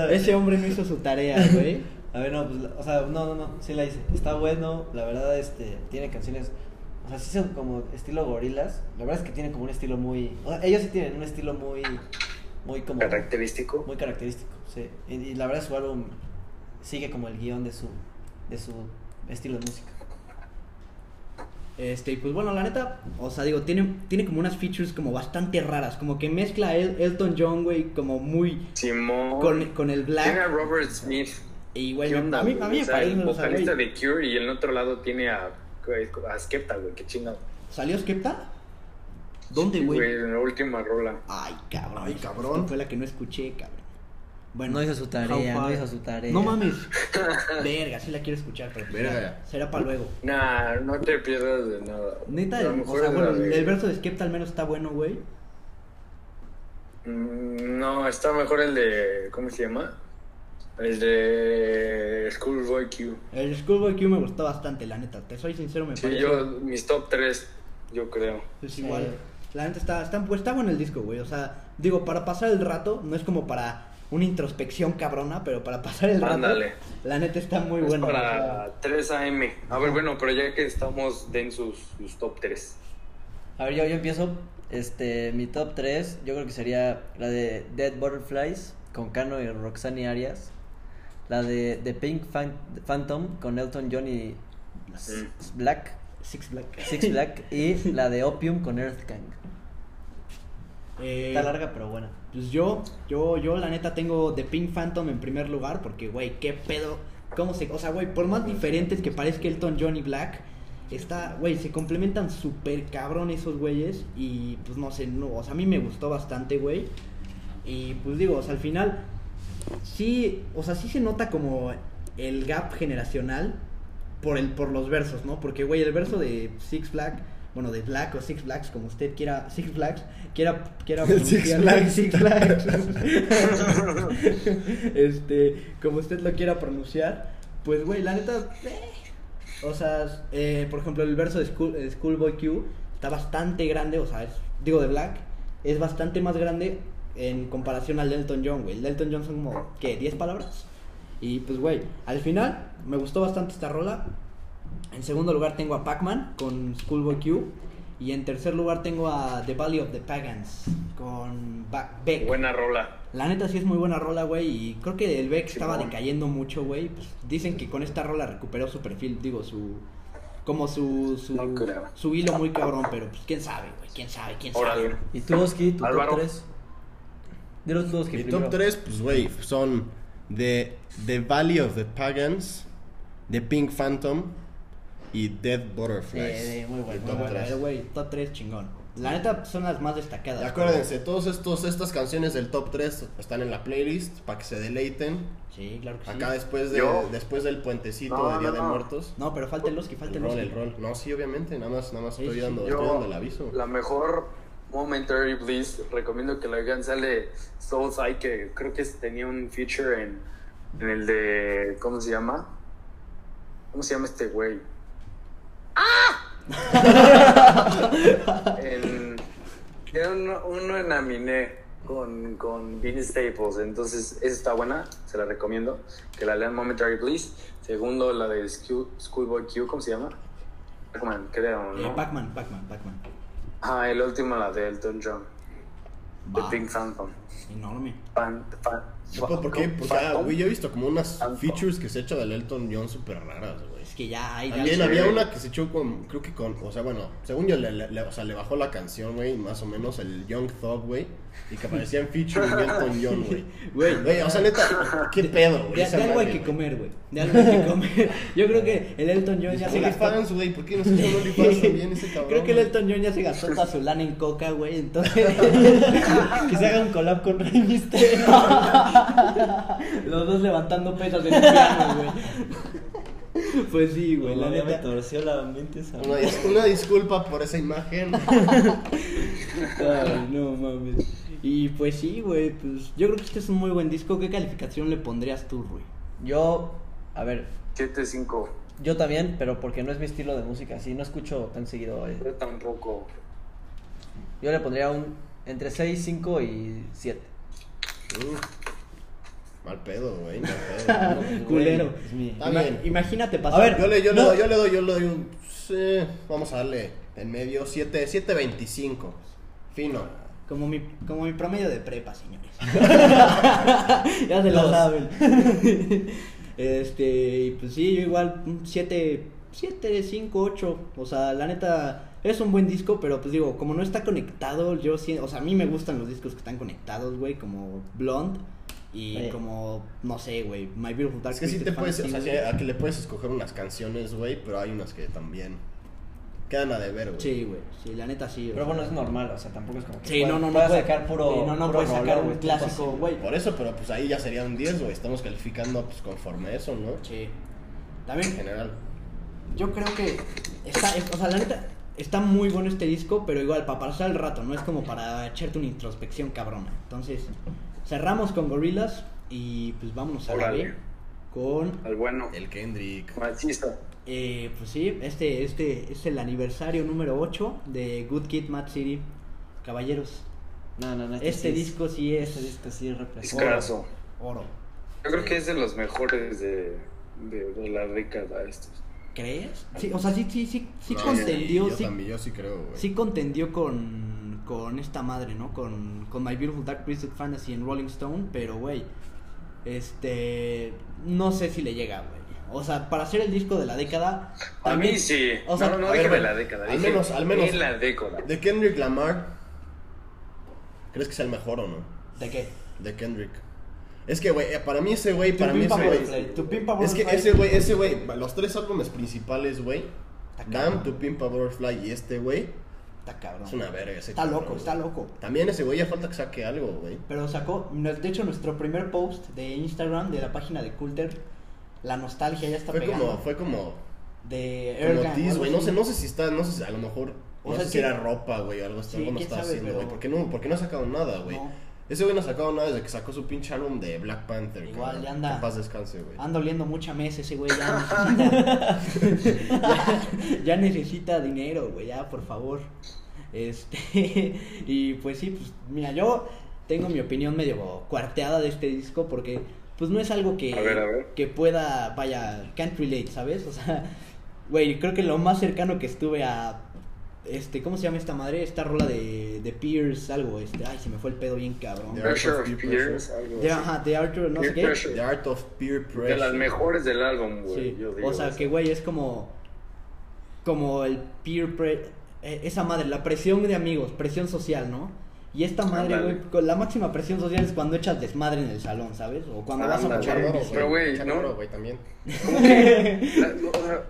ver. Ese hombre no hizo su tarea, güey. A ver, no, pues, la- o sea, no, no, no, sí la hice. Está bueno, la verdad, este, tiene canciones, o sea, sí son como estilo gorilas. La verdad es que tiene como un estilo muy, o sea, ellos sí tienen un estilo muy, muy como, Característico. muy característico, sí. Y, y la verdad su álbum sigue como el guion de su, de su estilo de música. Este, y pues bueno, la neta, o sea, digo, tiene, tiene como unas features como bastante raras, como que mezcla a El- Elton John, güey, como muy Simón. con, con el Tiene a black. Robert Smith. Y güey, ¿Qué a mí, a mí me O sea, parece, el o sea, vocalista de Cure y en el otro lado tiene a, a Skepta, güey, qué chingado. ¿Salió Skepta? ¿Dónde, Sí, güey? en la última rola. Ay, cabrón. Ay, cabrón. Fue la que no escuché, cabrón. No hizo su tarea, no hizo su tarea. No mames. [laughs] Verga, sí la quiero escuchar, pero Verga. ya, será para luego. Nah, no te pierdas de nada. Neta, A lo o sea, es bueno, el verso de Skepta al menos está bueno, güey. Mm, No, está mejor el de. ¿Cómo se llama? El de Schoolboy Q. El Schoolboy Q me gustó bastante, la neta. Te soy sincero, me Sí, parece. yo, mis top 3, yo creo. Pues Sí. igual. La neta está, está, está bueno el disco, güey. O sea, digo, para pasar el rato, no es como para una introspección cabrona, pero para pasar el rato, Ándale. la neta está muy Es bueno. o sea, para 3 AM. A ver, bueno, pero ya que estamos, den sus, sus top 3. A ver, yo, yo empiezo. Este, mi top 3, yo creo que sería la de Dead Butterflies con Cano y Roxanne Arias. La de, de Pink Fan- Phantom con Elton John y S- Black, Six Black. Six Black. y la de Opium con Earth Gang. Eh, Está larga, pero buena. Pues yo, yo, yo la neta tengo The Pink Phantom en primer lugar, porque, güey, qué pedo. ¿Cómo se.? O sea, güey, por más diferentes que parezca Elton John y Black, está, güey, se complementan súper cabrón esos güeyes. Y pues no sé, no, o sea, a mí me gustó bastante, güey. Y pues digo, o sea, al final, sí, o sea, sí se nota como el gap generacional por, el, por los versos, ¿no? Porque, güey, el verso de Six Black, bueno, de Black o Six Blacks, como usted quiera, Six Blacks, quiera, quiera [laughs] Six Flags. Six Flags. [laughs] [laughs] este, como usted lo quiera pronunciar, pues, güey, la neta, eh, o sea, eh, por ejemplo, el verso de School, eh, Schoolboy Q está bastante grande, o sea, es- digo, de Black, es bastante más grande en comparación al de Elton John, güey. El de Elton John son como, ¿qué? ¿10 palabras? Y pues, güey, al final me gustó bastante esta rola. En segundo lugar tengo a Pac-Man con Schoolboy Q. Y en tercer lugar tengo a The Valley of the Pagans con Beck. Buena rola. La neta sí es muy buena rola, güey. Y creo que el Beck estaba decayendo mucho, güey. Pues dicen que con esta rola recuperó su perfil, digo, su. Como su. Su, No creo. su hilo muy cabrón, pero pues quién sabe, güey. Quién sabe, quién sabe. ¿Y tú, Oski, tu Álvaro. top 3? Dilo tú, Oski. Mi primero. top 3, pues, güey, son The, The Valley of the Pagans, The Pink Phantom y Dead Butterflies. Sí, sí, muy bueno, muy top bueno. güey, top 3 chingón. La neta son las más destacadas. Y acuérdense, todas estos, estas canciones del top 3 están en la playlist para que se deleiten. Sí, claro que sí. Acá después, de, Yo- después del puentecito No, de Día no, de no. Muertos. No, pero falta el Oski, falta El el rol, el rol. No, sí, obviamente, nada más, nada más Sí, estoy, sí, dando, sí. estoy dando el aviso. la mejor, Momentary Bliss, recomiendo que la vean. Sale Soulside, que creo que tenía un feature en, en el de. ¿Cómo se llama? ¿Cómo se llama este güey? ¡Ah! en, era uno, uno en Aminé con, con Vinnie Staples. Entonces, esa está buena, se la recomiendo. Que la lean Momentary Bliss. Segundo, la de School- Schoolboy Q, ¿cómo se llama? Pac-Man, creo, Eh, ¿no? Pac-Man, Pac-Man, Pac-Man. Ah, el último, la de Elton John. The Pink Phantom. Enorme. Fan, fan, ¿Por por qué? Porque, ah, güey, yo he visto como unas Phantom. features que se ha hecho del Elton John súper raras, güey. Que ya hay. También había una que se echó con, creo que con, o sea, bueno, según yo, le, le- le- o sea, le bajó la canción, güey, más o menos, el Young Thug, güey, y que aparecía en feature en Elton John, güey. Güey. O sea, neta, qué pedo, güey. De, de algo hay que comer, güey. De algo hay que [laughs] comer. Yo creo que el Elton John ya se gastó. Güey, ¿por qué no se echó OnlyFans también ese cabrón? [laughs] Creo que el? Elton John ya se gastó toda su lana en coca, güey. Entonces, [laughs] que se haga un collab con Rey Mysterio. Los dos levantando pesas en el piano, güey. [laughs] Pues sí, güey, la ya me neta. torció la mente esa. Una, dis- una disculpa por esa imagen. [laughs] Ay, no mames. Y pues sí, güey, pues yo creo que este es un muy buen disco. ¿Qué calificación le pondrías tú, güey? Yo, a ver, 7-5. yo también, pero porque no es mi estilo de música, así no escucho tan seguido. eh. Yo tampoco. Yo le pondría un entre 6, 5 y 7. Mm. Mal pedo, güey, mal pedo. [laughs] Culero. Está bien. Imagínate pasar. A ver, Yo le, yo, le No. doy, yo le doy, yo le doy un, sí, vamos a darle en medio 7, 7.25. Fino. Como mi, como mi promedio de prepa, señores. [laughs] ya se lo saben. [laughs] este, y pues sí, yo igual, 7, 7, 5, 8. O sea, la neta, es un buen disco, pero pues digo, como no está conectado, yo sí, o sea, a mí me gustan los discos que están conectados, güey, como Blonde. Y Sí. como, no sé, güey, My Beautiful Dark Es que sí te puedes, o Fantasy, sea, sí, güey. a que le puedes escoger unas canciones, güey, pero hay unas que también quedan a deber, güey. Sí, güey, sí, la neta sí. Pero sea. bueno, es normal, o sea, tampoco es como que Sí, pueda- no, no, no. pueda puede- sacar puro. sí, no, no puro puedes sacar un clásico, güey. Por eso, pero pues ahí ya sería un 10, güey. Estamos calificando pues conforme a eso, ¿no? Sí. En También general. Yo creo que está, es- o sea, la neta, está muy bueno este disco, pero igual para pasar el rato, no es como para echarte una introspección cabrona. Entonces, cerramos con Gorillaz y pues vámonos a la Órale. B con, Al bueno. El Kendrick. Machista. eh, pues sí, este, este es el aniversario número 8 de Good Kid, Mad City. Caballeros, No, no, no. este sí es- disco sí es Este disco sí representa. Discazo. oro. Yo creo que es de los mejores de, de, de la década estos. ¿Crees? Sí, o sea, sí, sí, sí, sí No, contendió, yo sí, también, yo sí creo, güey. sí contendió con, con esta madre, ¿no? Con, con My Beautiful Dark Twisted Fantasy en Rolling Stone, pero, güey, este, no sé si le llega, güey. O sea, para hacer el disco de la década, A también, mí sí. o sea, no, no, a de la década. al menos- al menos- En la década. De Kendrick Lamar, ¿crees que sea el mejor o no? ¿de qué? De Kendrick. Es que, güey, para mí ese güey, para mí Pimpa ese güey. Es que ese güey, ese güey, los tres álbumes principales, güey. Damn, cabrón. Tu Pimpa Butterfly y este, güey. Está cabrón. Es una verga ese Está cabrón, loco, güey. está loco. También ese güey ya falta que saque algo, güey. Pero sacó, de hecho, nuestro primer post de Instagram de la página de Coulter, la nostalgia ya está Fue pegando. como, fue como, de Ergan, güey. No sé, no sé si está, no sé si a lo mejor, O no sea, sé si que- era ropa, güey, o algo así. Sí, algo no quién estaba sabe, haciendo, pero- güey. ¿Por qué no, por qué no ha sacado nada, güey? No. Ese güey no ha sacado nada desde que sacó su pinche álbum de Black Panther. Igual, cabrón. ya anda- Que en paz descanse, güey. Anda oliendo mucha mesa ese güey, ya [laughs] necesita, ya, ya necesita dinero, güey, ya, por favor. Este, [laughs] y pues sí, pues mira, yo tengo mi opinión medio cuarteada de este disco porque pues no es algo que, A ver, a ver. que pueda, vaya, can't relate, ¿sabes? O sea, güey, creo que lo más cercano que estuve a, este, ¿cómo se llama esta madre? Esta rola de, de Pierce, algo, este, ay, se me fue el pedo bien cabrón. De Pressure Art of of Peer Peers. algo De, así. ajá, de Arthur, no sé qué. Pressure. The Art of Peer Pressure. De las mejores del álbum, güey. Sí, yo digo o sea eso. que güey es como como el peer pre- eh, esa madre, la presión de amigos, presión social, ¿no? Y esta madre, güey, con la máxima presión social es cuando echas desmadre en el salón, ¿sabes? O cuando vas a Charroro, bici. Pero, güey, ¿no? güey, también. Como que, [laughs] la- o sea,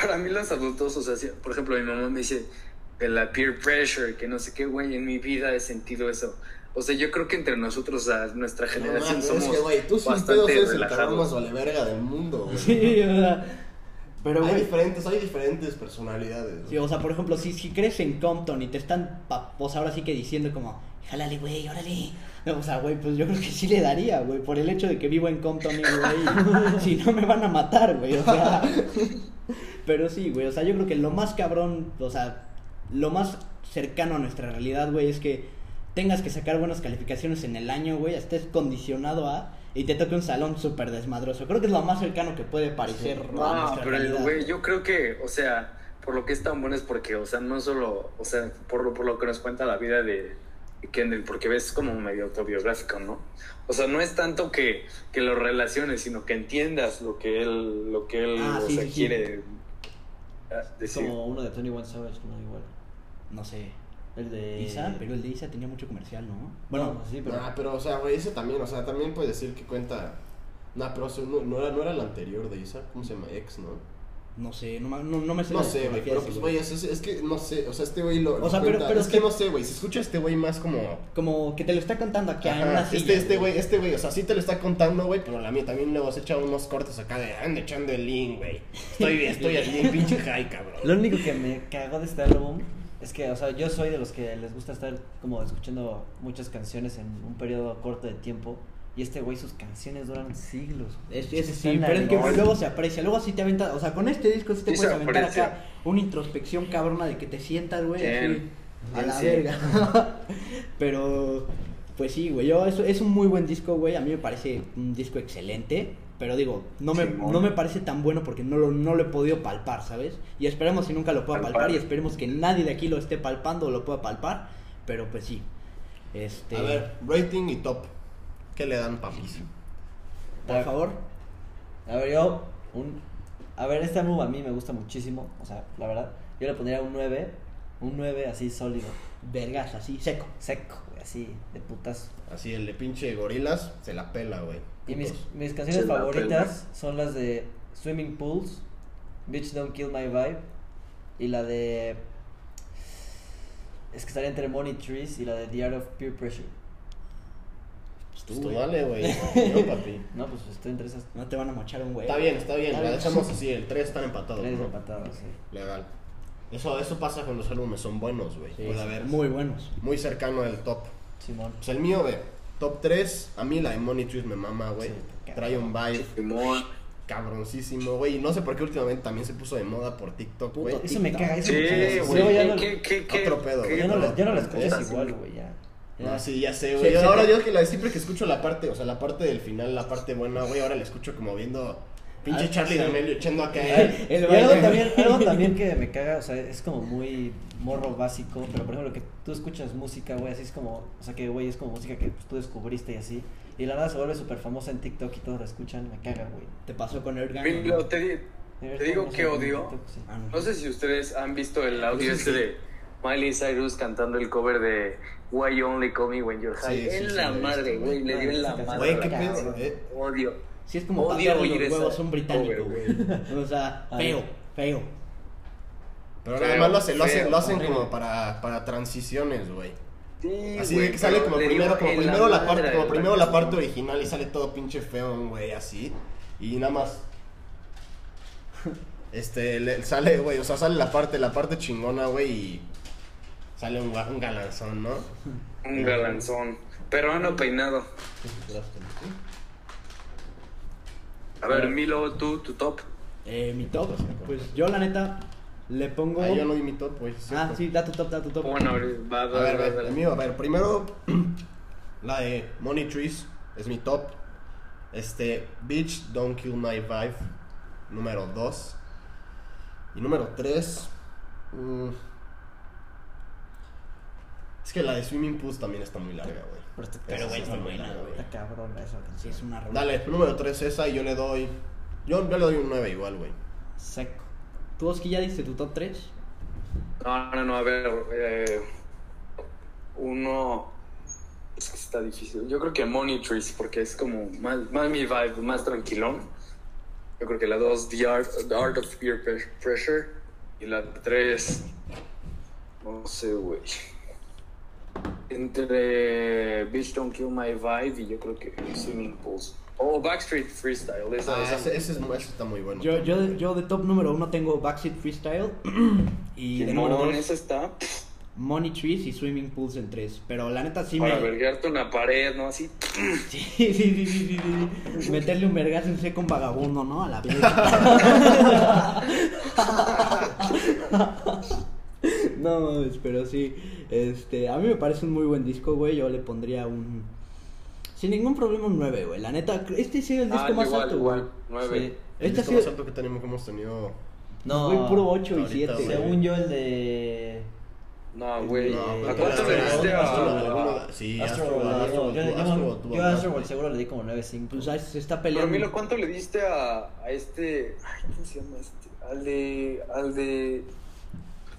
para mí los adultos, o sea, si- por ejemplo, mi mamá me dice de la peer pressure, que no sé qué, güey, en mi vida he sentido eso. O sea, yo creo que entre nosotros, a nuestra No, generación, mames, somos es que, güey, tú bastante eres el cabrón relajados. más vale verga del mundo, güey. Sí, o sea, Pero, hay güey, diferentes, hay diferentes personalidades. Sí, o sea, por ejemplo, si, si crees en Compton y te están, pa- pues ahora sí que diciendo como, jálale, güey, órale. No, o sea, güey, pues yo creo que sí le daría, güey, por el hecho de que vivo en Compton, y, güey, [laughs] si no me van a matar, güey, o sea. Pero sí, güey, o sea, yo creo que lo más cabrón, o sea, lo más cercano a nuestra realidad, güey, es que tengas que sacar buenas calificaciones en el año, güey, estés condicionado a y te toque un salón súper desmadroso. Creo que es lo más cercano que puede parecer a No, nuestra pero realidad. güey, yo creo que, o sea, por lo que es tan bueno es porque, o sea, no solo, o sea, por lo, por lo que nos cuenta la vida de Kendall, porque ves como medio autobiográfico, ¿no? O sea, no es tanto que, que lo relaciones, sino que entiendas lo que él, lo que él, Ah, o sí, sea, sí, sí. quiere ah, decir. como uno de Tony One Savage, no igual. No sé. El de. Isa, pero el de Isa tenía mucho comercial, ¿no? Bueno, Bueno, sí, pero. Nah, pero, o sea, güey, ese también, o sea, también puede decir que cuenta. Nah, pero o sea, no, no era, no era el anterior de Isa, ¿cómo se llama? Ex, ¿no? no sé, no, no, no me sé. No sé, güey, pero pues, güey, es, es- es que no sé, o sea, este güey lo. O sea, pero- cuenta- pero es es que que- no sé, güey, se escucha este güey más como. Como que te lo está contando aquí en Ajá, una este, silla, este güey, este güey, o sea, sí te lo está contando, güey, pero la mía también luego se echa unos cortes acá de ande echando el link, güey. Estoy, estoy aquí en [laughs] pinche high, cabrón. Lo único que me cagó de este álbum es que, o sea, yo soy de los que les gusta estar como escuchando muchas canciones en un periodo corto de tiempo. Y este güey, sus canciones duran siglos. Es, es- sí, pero es que ahí. luego se aprecia, luego sí te avienta, o sea, con este disco sí te Sí puedes aventar aprecia. acá una introspección cabrona de que te sientas, güey, así, a la sí. verga. [laughs] pero, pues sí, güey, yo, es, es un muy buen disco, güey, a mí me parece un disco excelente, pero digo, no me, no me parece tan bueno porque no lo, no lo he podido palpar, ¿sabes? Y esperemos si nunca lo pueda palpar, Palpar. y esperemos que nadie de aquí lo esté palpando o lo pueda palpar, pero pues sí. Este, A ver, rating y top. ¿Qué le dan, papis? por favor. A ver, yo, un... A ver, este álbum a mí me gusta muchísimo, o sea, la verdad. Yo le pondría un 9, un 9 así sólido, Vergas, así, seco. seco, güey, así, de putas. Así, el de pinche gorilas se la pela, güey. Y mis, mis canciones Se la favoritas son las de Swimming Pools, Bitch Don't Kill My Vibe y la de... Es que estaría entre Money Trees y la de The Art of Peer Pressure. Pues tú, güey. dale, güey. No, [laughs] papi. No, pues estoy entre esas No te van a mochar un güey. Está bien, está bien. Está La bien. dejamos así, el 3 están empatados. tres ¿no? empatadas, sí. Legal. Eso, eso pasa cuando los álbumes son buenos, güey. Sí, Puede haber. muy buenos. Muy cercano al top. Simón. Pues el mío, güey. Top 3. A mí la de Money Trees me mama, güey. Sí, Trae un vibe Simón. cabroncísimo, güey. Y no sé por qué últimamente también se puso de moda por TikTok, güey. Eso me caga, eso Sí, me caga. güey. No- ¿Qué, qué, qué, Otro pedo, güey. Ya no, la- ya no igual, güey, ya. No, sí, ya sé, Sí, güey. sí, ahora yo que la, siempre que escucho la parte, o sea, la parte del final, la parte buena, güey, ahora la escucho como viendo pinche Ah, Charlie sí. D'Amelio echando acá. Ay, El y baile. algo también, [laughs] algo también que me caga, o sea, es como muy morro básico, pero por ejemplo que tú escuchas música, güey, así es como, o sea que güey, es como música que pues, tú descubriste y así, y la nada se vuelve súper famosa en TikTok y todos la escuchan, me caga, güey. Te pasó con. Mira, ¿no? te, te digo que odio. Sí. Ah, No sé si ustedes han visto el audio Sí, este de Miley Cyrus cantando el cover de Why You Only Call Me When You're High. Sí, sí, en sí, la madre, güey. Le dio en la madre. Güey, qué Cabrón. pedo, eh. Odio. Sí, es como Odio los esa huevos a un británico, cover, güey. O sea, [laughs] feo, feo. Pero Feo, además lo hacen, lo hacen, lo hacen como para, para transiciones, güey. Sí, Así güey, que sale pero como primero, como primero la parte, como primero la parte original y sale todo pinche feo, güey, así. Y nada más. [laughs] Este, le- sale, güey, o sea, sale la parte, la parte chingona, güey, y sale un, ga- un galanzón, ¿no? Un galanzón. Peruano peinado. A ver, Milo, tú, tu top. Eh, mi top, pues yo la neta le pongo... Ah, yo no di mi top, güey. Ah, cierto. sí, da tu top, da tu top. Bueno, va, A va, ver, va, a ver, va. el mío, a ver, primero [clears throat] la de Money Trees es mi top. Este, Bitch Don't Kill My Vibe, número 2. Y número 3, es que la de Swimming Pools también está muy larga, güey. Pero, Pero, güey, está buena, güey. Está cabrón esa Sí, es una rola. Dale, número 3 esa y yo le doy, yo, yo le doy un 9 igual, güey. Seco. ¿Tú, Oski, ya diste tu top 3? No, no, no, a ver. eh, uno. Es que está difícil. Yo creo que Money Trees, porque es como más, más mi vibe, más tranquilón. Yo creo que la dos, The Art, The Art of Peer Pre- Pressure. Y la tres. No sé, güey. Entre Bitch Don't Kill My Vibe y yo creo que Swimming Pools. O Backstreet Freestyle. Esa, Ah, esa- ese, ese es, ese está muy bueno. Yo, yo, yo de top número uno tengo Backseat Freestyle. [clears throat] y de número dos, esa está Money Trees y Swimming Pools en tres. Pero la neta sí para me. verguearte una pared, ¿no? Así. [clears throat] Sí, sí, sí, sí, sí, sí. Meterle un vergazo en seco con vagabundo, ¿no? A la vez. [laughs] [laughs] no mames, pero sí. Este, a mí me parece un muy buen disco, güey. Yo le pondría un. Sin ningún problema un 9, güey. La neta, este sí es el disco Ah, más igual, alto, igual. güey. Nueve. Sí. El Este ha disco más sido. alto que tenemos, que hemos tenido. No, Güey, puro 8 y ahorita, 7, güey. según yo el de... No, güey. No, ¿A pero cuánto le Astro- diste Astro- a.? alguno- Sí, Astro Astro, World, Astro, yo, yo, Astro, a más, Astro seguro le di como 9.5. Pues ahí se está Pero peleando. Milo, ¿cuánto le diste a, a este. Ay, ¿cómo se llama este? Al de. Al de.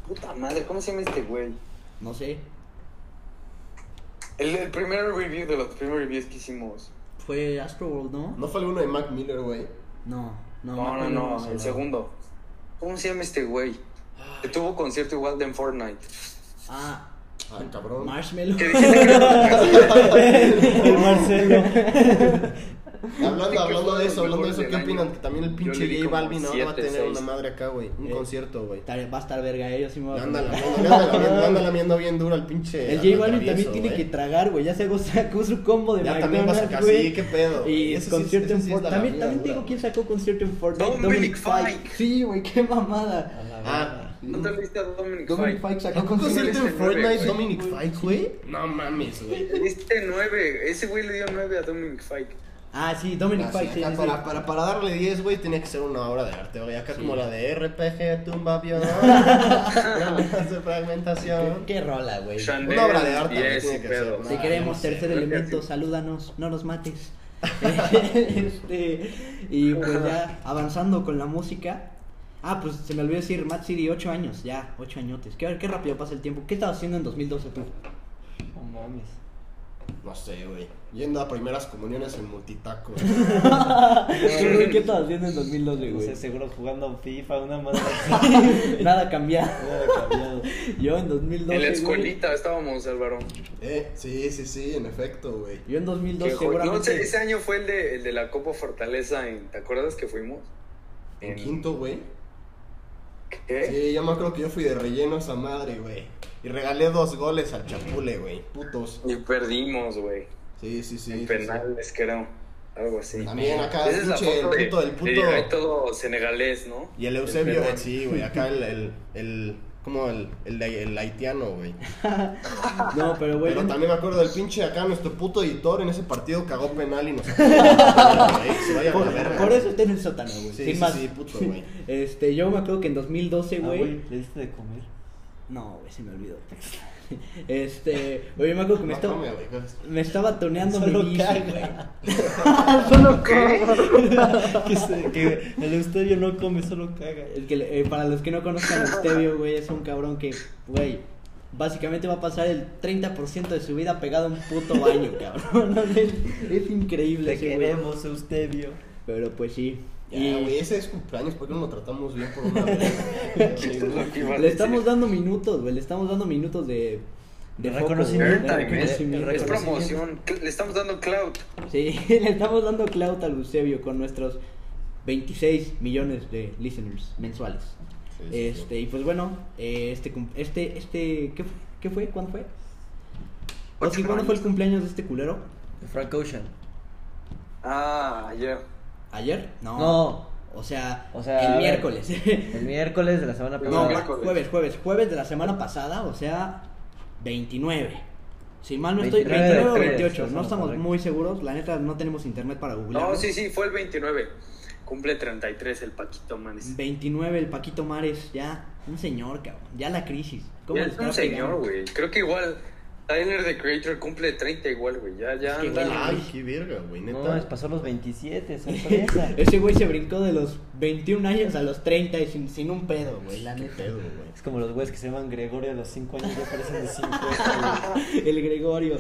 Puta madre, ¿cómo se llama este güey? No sé. El, el primer review de los primeros reviews que hicimos. Fue Astro World, ¿no? ¿No fue alguno de Mac Miller, güey? No, no. No, no, no, no, el segundo. ¿Cómo se llama este güey? Que tuvo concierto igual de en Fortnite. Ah, Ah, cabrón. Marshmallow. Que dijiste que [laughs] el Marcelo. [laughs] Hablando, hablando de eso, hablando de eso, ¿qué opinan? año. Que también el pinche J Balvin ahora va a tener seis. una madre acá, güey. Un Eh, concierto, güey. Va a estar verga, ellos sí me voy a anda lamiendo, lamiendo bien duro al pinche. El J Balvin también tiene que tragar, güey. Ya se sacó su combo de Ya también va a sacar, sí, qué pedo. Y concierto en Fortnite. la También, te digo quién sacó concierto en Fortnite. Dominic Fike. Sí, güey, qué mamada. Ah, verga. ¿Cuánto le diste a Dominic Dominic Fike? Fike sacó ¿Sacó concierto concierto en Fortnite. Dominic Fike, güey? No mames, güey. Diste nueve. Ese güey le dio nueve a Dominic Fike. Ah, sí, Dominic Así, Fike, sí, sí, para, sí. para, para darle 10, güey, tenía que ser una obra de arte, güey. Acá Sí. como la de RPG, tumba avión. [laughs] de [laughs] fragmentación. Qué rola, güey. Una obra de arte, güey, tiene que ser, Si Ah, queremos no tercer elemento, salúdanos, no nos mates. [laughs] este, y pues ya avanzando con la música. Ah, pues se me olvidó decir, Mad City, 8 años, ya, 8 años. Qué, qué rápido pasa el tiempo. ¿Qué estabas haciendo en 2012 tú? No mames. No sé, güey. Yendo a primeras comuniones en multitaco. [laughs] ¿Qué estabas haciendo en 2012, No sé, güey? seguro jugando FIFA, una madre [laughs] así. Nada cambiado. Nada cambiado. Yo en 2012. En la güey, escuelita estábamos, Álvaro. eh, sí, sí, sí, en efecto, güey. Yo en 2012 Que jo- No, seguramente. ese, ese año fue el de, el de la Copa Fortaleza. En, ¿Te acuerdas que fuimos? En quinto, güey. ¿Qué? Sí, yo me acuerdo que yo fui de relleno a esa madre, güey. Y regalé dos goles al Chapule, güey. Putos. Y perdimos, güey. Sí, sí, sí. en sí, penales, creo. Algo así. También acá, Esa es la pinche, foto el de, puto del de- puto- hay todo senegalés, ¿no? Y el Eusebio, sí, güey. Acá el, el, el como el, el, el haitiano, güey. [laughs] No, pero güey. Pero también me acuerdo del pinche acá, nuestro puto editor en ese partido cagó penal y nos [laughs] sacó. Güey, que se vaya a Por, por eso está en el sótano, güey. Sí, sin sí, más. sí, puto, [laughs] güey. Este, yo me acuerdo que en 2012, Ah, güey. güey, le diste de comer. no, güey, se me olvidó. [laughs] Este, yo me acuerdo que me No, estaba. come. Me estaba toneando Solo mi bici, caga. güey. [laughs] Solo [laughs] que, se- que el Eustebio no come, solo caga. El que, le- eh, para los que no conozcan a Estevio, güey, es un cabrón que, güey, básicamente va a pasar el 30% de su vida pegado a un puto baño, cabrón. es, es increíble Te queremos, Eustebio. Pero pues sí. Ya, Y güey, ese es cumpleaños, ¿por qué no lo tratamos bien por una vez? [laughs] Le estamos dando minutos, güey, le estamos dando minutos de... De reconocimiento, de es, reconocimiento. es promoción. Le estamos dando cloud. Sí, le estamos dando clout al [laughs] Eusebio con nuestros 26 millones de listeners mensuales. Sí, sí, Este, y pues bueno, eh, este, este, este, ¿qué, qué fue? ¿Cuándo fue? ¿Cuándo fue el años. cumpleaños de este culero? Frank Ocean. Ah, ayer. ¿Ayer? No. No. O sea, O sea, a el ver. miércoles. El miércoles de la semana No, no, pasada. miércoles. jueves, jueves, jueves de la semana pasada, o sea, 29. Si mal no estoy, 29 29 o de octubre, 28, estás no estamos correcto. muy seguros. La neta, no tenemos internet para googlear. No, sí, sí, fue el 29. Cumple 33 el Paquito Manes. 29, el Paquito Mares, ya, un señor, cabrón. Ya la crisis. ¿Cómo Ya le es un señor, güey. Creo que igual Tyler the Creator cumple 30 igual, güey. Ya, ya Es que, anda. güey, Ay, qué verga, güey, neta. No, es pasó los 27, sorpresa. [laughs] Ese güey se brincó de los 21 años a los 30 y sin, sin un pedo, güey, la Qué neta. pedo, güey. Es como los güeyes que se llaman Gregorio a los 5 años ya parecen de 50, [laughs] güey. El Gregorio.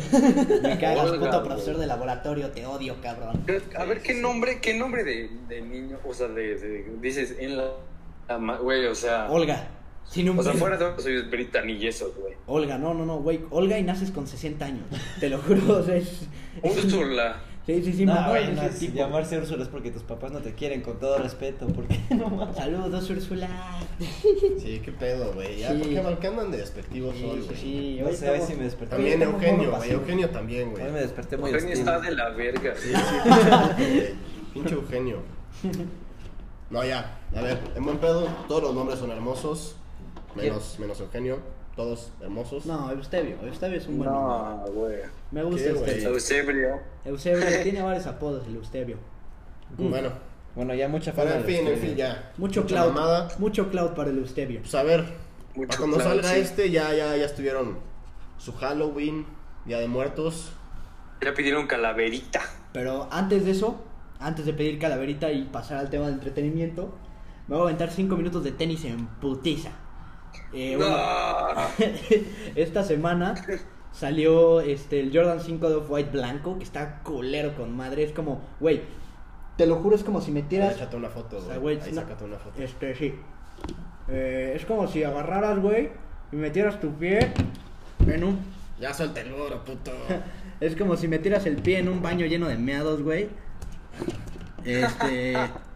Me cagas, puto güey. profesor de laboratorio, te odio, cabrón. A ver, ¿qué nombre, qué nombre de, de niño? O sea, de, de- dices en la. Güey, o sea. Olga, sin un O sea, fuera de todo, soy Brittany y eso, güey. Olga, no, no, no, güey. Olga y naces con 60 años. Te lo juro, o sea, es. [laughs] Úrsula. Sí, sí, sí, no, mamá, güey, no, tipo. si llamarse Úrsula es porque tus papás no te quieren, con todo respeto, porque no mames. Saludos, Úrsula. Sí, qué pedo, güey. Ya, Sí. ¿por qué, por qué andan de despectivos Sí, hoy, sí, güey? sí. No hoy sé, sí me desperté. También Eugenio, güey. Eugenio también, güey. Hoy me desperté muy Eugenio hostil. está de la verga. Sí, sí. Pinche Eugenio. [laughs] No, ya. A ver, en buen pedo, todos los nombres son hermosos. Menos, menos Eugenio. Todos hermosos. No, Eusebio. Eusebio es un buen nombre. No, güey. Me gusta ¿Qué, Eusebio. Eusebio. Eusebio [laughs] tiene varios apodos, el Eusebio. Bueno, Bueno, ya mucha pero fama. en fin, en fin, ya. Mucho Mucha cloud. mamada. Mucho cloud para el Eusebio. Pues a ver, Mucho para cuando cloud, salga sí. este, ya, ya, ya estuvieron su Halloween, Día de Muertos. Ya pidieron calaverita. Pero antes de eso, antes de pedir calaverita y pasar al tema de entretenimiento, me voy a aventar 5 minutos de tenis en putiza. Eh, bueno, No. [laughs] esta semana salió este, el Jordan 5 de Off-White blanco, que está culero con madre. Es como, güey, te lo juro, es como si metieras. Échate una foto, O sea, güey. güey, Ahí no- una foto. Este, sí. Eh, es como si agarraras, güey, y metieras tu pie en un. Ya suelta el oro, puto. [laughs] Es como si metieras el pie en un baño lleno de meados, güey. Este. [laughs]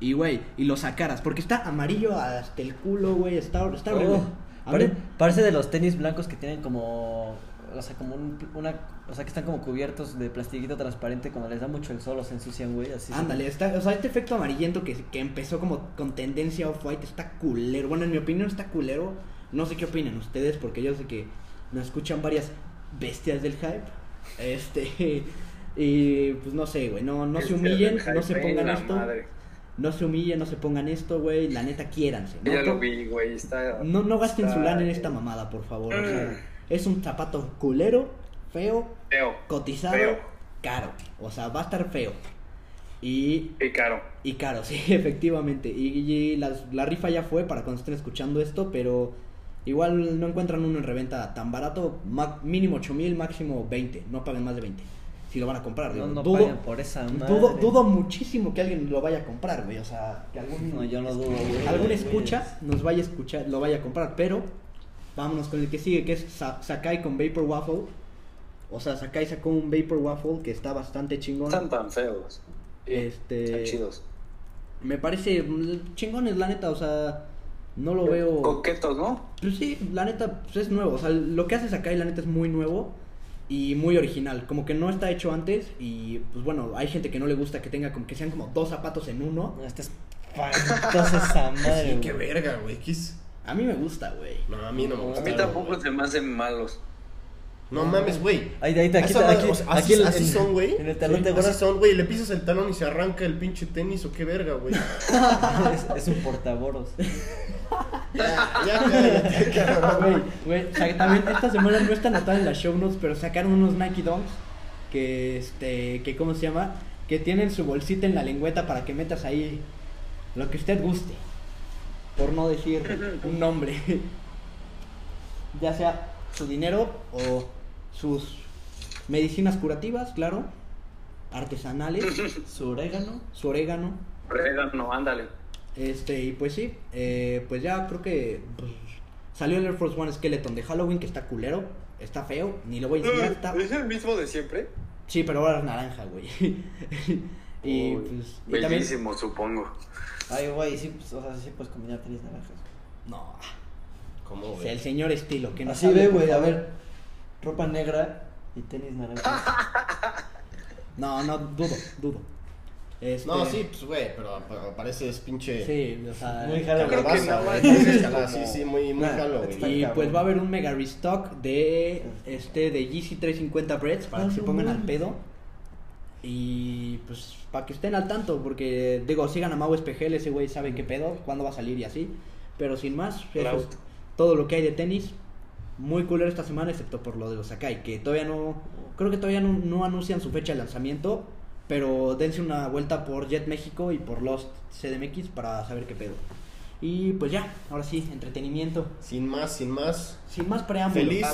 Y, güey, y lo sacaras. Porque está amarillo hasta el culo, güey. Está, está horrible. Oh, pare- mí- parece de los tenis blancos que tienen como. O sea, como un- una. O sea, que están como cubiertos de plastiquito transparente. Cuando les da mucho el sol, se ensucian, güey. Así. Ándale, está, o sea, este efecto amarillento que, que empezó como con tendencia off-white está culero. Bueno, en mi opinión está culero. No sé qué opinan ustedes, porque yo sé que nos escuchan varias bestias del hype. Este. [laughs] Y pues no sé, güey. No, no se humillen, no se pongan esto. madre. No se humillen, no se pongan esto, güey. La neta, quiéranse. Ya ¿no? lo vi, güey. Está. No, no gasten su está- lana en esta mamada, por favor. o sea, Mm. es un zapato culero, feo, Feo. cotizado, Feo. caro. O sea, va a estar feo. Y Y caro. y caro, [laughs] sí, efectivamente. Y, y las- la rifa ya fue para cuando estén escuchando esto, pero igual no encuentran uno en reventa tan barato. ma- mínimo 8 mil, máximo 20. No paguen más de 20. Si lo van a comprar, No, digo, no dudo, por esa madre. dudo, dudo muchísimo que alguien lo vaya a comprar, güey. O sea, que algún, No, yo no dudo, güey. algún güey. escucha nos vaya a escuchar, lo vaya a comprar. Pero vámonos con el que sigue, que es Sa- Sakai con Vapor Waffle. O sea, Sakai sacó un Vapor Waffle que está bastante chingón. Están tan feos. Este. Están chidos. Me parece mm, chingones, la neta, o sea, no lo veo. Coquetos, ¿no? Pues sí, la neta, pues es nuevo. O sea, lo que hace Sakai, la neta, es muy nuevo y muy original. Como que no está hecho antes y, pues bueno, hay gente que no le gusta que tenga como que sean como dos zapatos en uno. No, esta es espantosa esa [laughs] madre. Sí, qué verga, güey. A mí me gusta, güey. No, a mí no me A gusta. A mí tampoco güey. se me hacen malos. No mames, güey. Ahí, ahí, aquí, Esa aquí, o sea, aquí así, así son, güey. En el talón de Así gorra son, güey. Le pisas el talón y se arranca el pinche tenis o qué verga, güey. [laughs] es, es un portaboros. ya, ya, cabrón. Güey, güey, o sea, también esta semana no está anotada en las show notes, pero sacaron unos Nike Dunks que, este, que, ¿cómo se llama? Que tienen su bolsita en la lengüeta para que metas ahí lo que usted guste, por no decir un nombre. [laughs] ya sea su dinero o sus medicinas curativas, claro, artesanales, [laughs] Su orégano. su orégano. Orégano, ándale. Este, y pues sí, eh, pues ya creo que pues, salió el Air Force One Skeleton de Halloween, que está culero, está feo, ni lo voy a enseñar, está... ¿Es el mismo de siempre? Sí, pero ahora es naranja, güey. [laughs] y Uy, pues... y también- Bellísimo, supongo. Ay, güey, sí, pues, o sea, sí puedes combinar tenis naranjas. No, ¿Cómo, o sea, güey? el señor estilo, que no Así sabe, ve, güey, a ver. Ropa negra y tenis naranja. [laughs] No, no, dudo, dudo. Este, No, sí, pues, güey, pero pa- pareces pinche. Sí, o sea... Muy creo que no, güey. güey. Calabaza, Sí, sí, muy, muy Nah, Halloween. está Y cabrón. pues va a haber un mega restock de este de Yeezy 350 Breads para que se pongan al pedo. Y pues para que estén al tanto, porque digo, sigan a Mau Espejel, ese güey sabe qué pedo, cuándo va a salir y así. Pero sin más, eso es Cloud. todo lo que hay de tenis. Muy culero esta semana, excepto por lo de los Sakai, que todavía no. Creo que todavía no, no anuncian su fecha de lanzamiento. Pero dense una vuelta por Jet México y por Lost CDMX para saber qué pedo. Y pues ya, ahora sí, entretenimiento. Sin más, sin más. Sin más preámbulos. Feliz,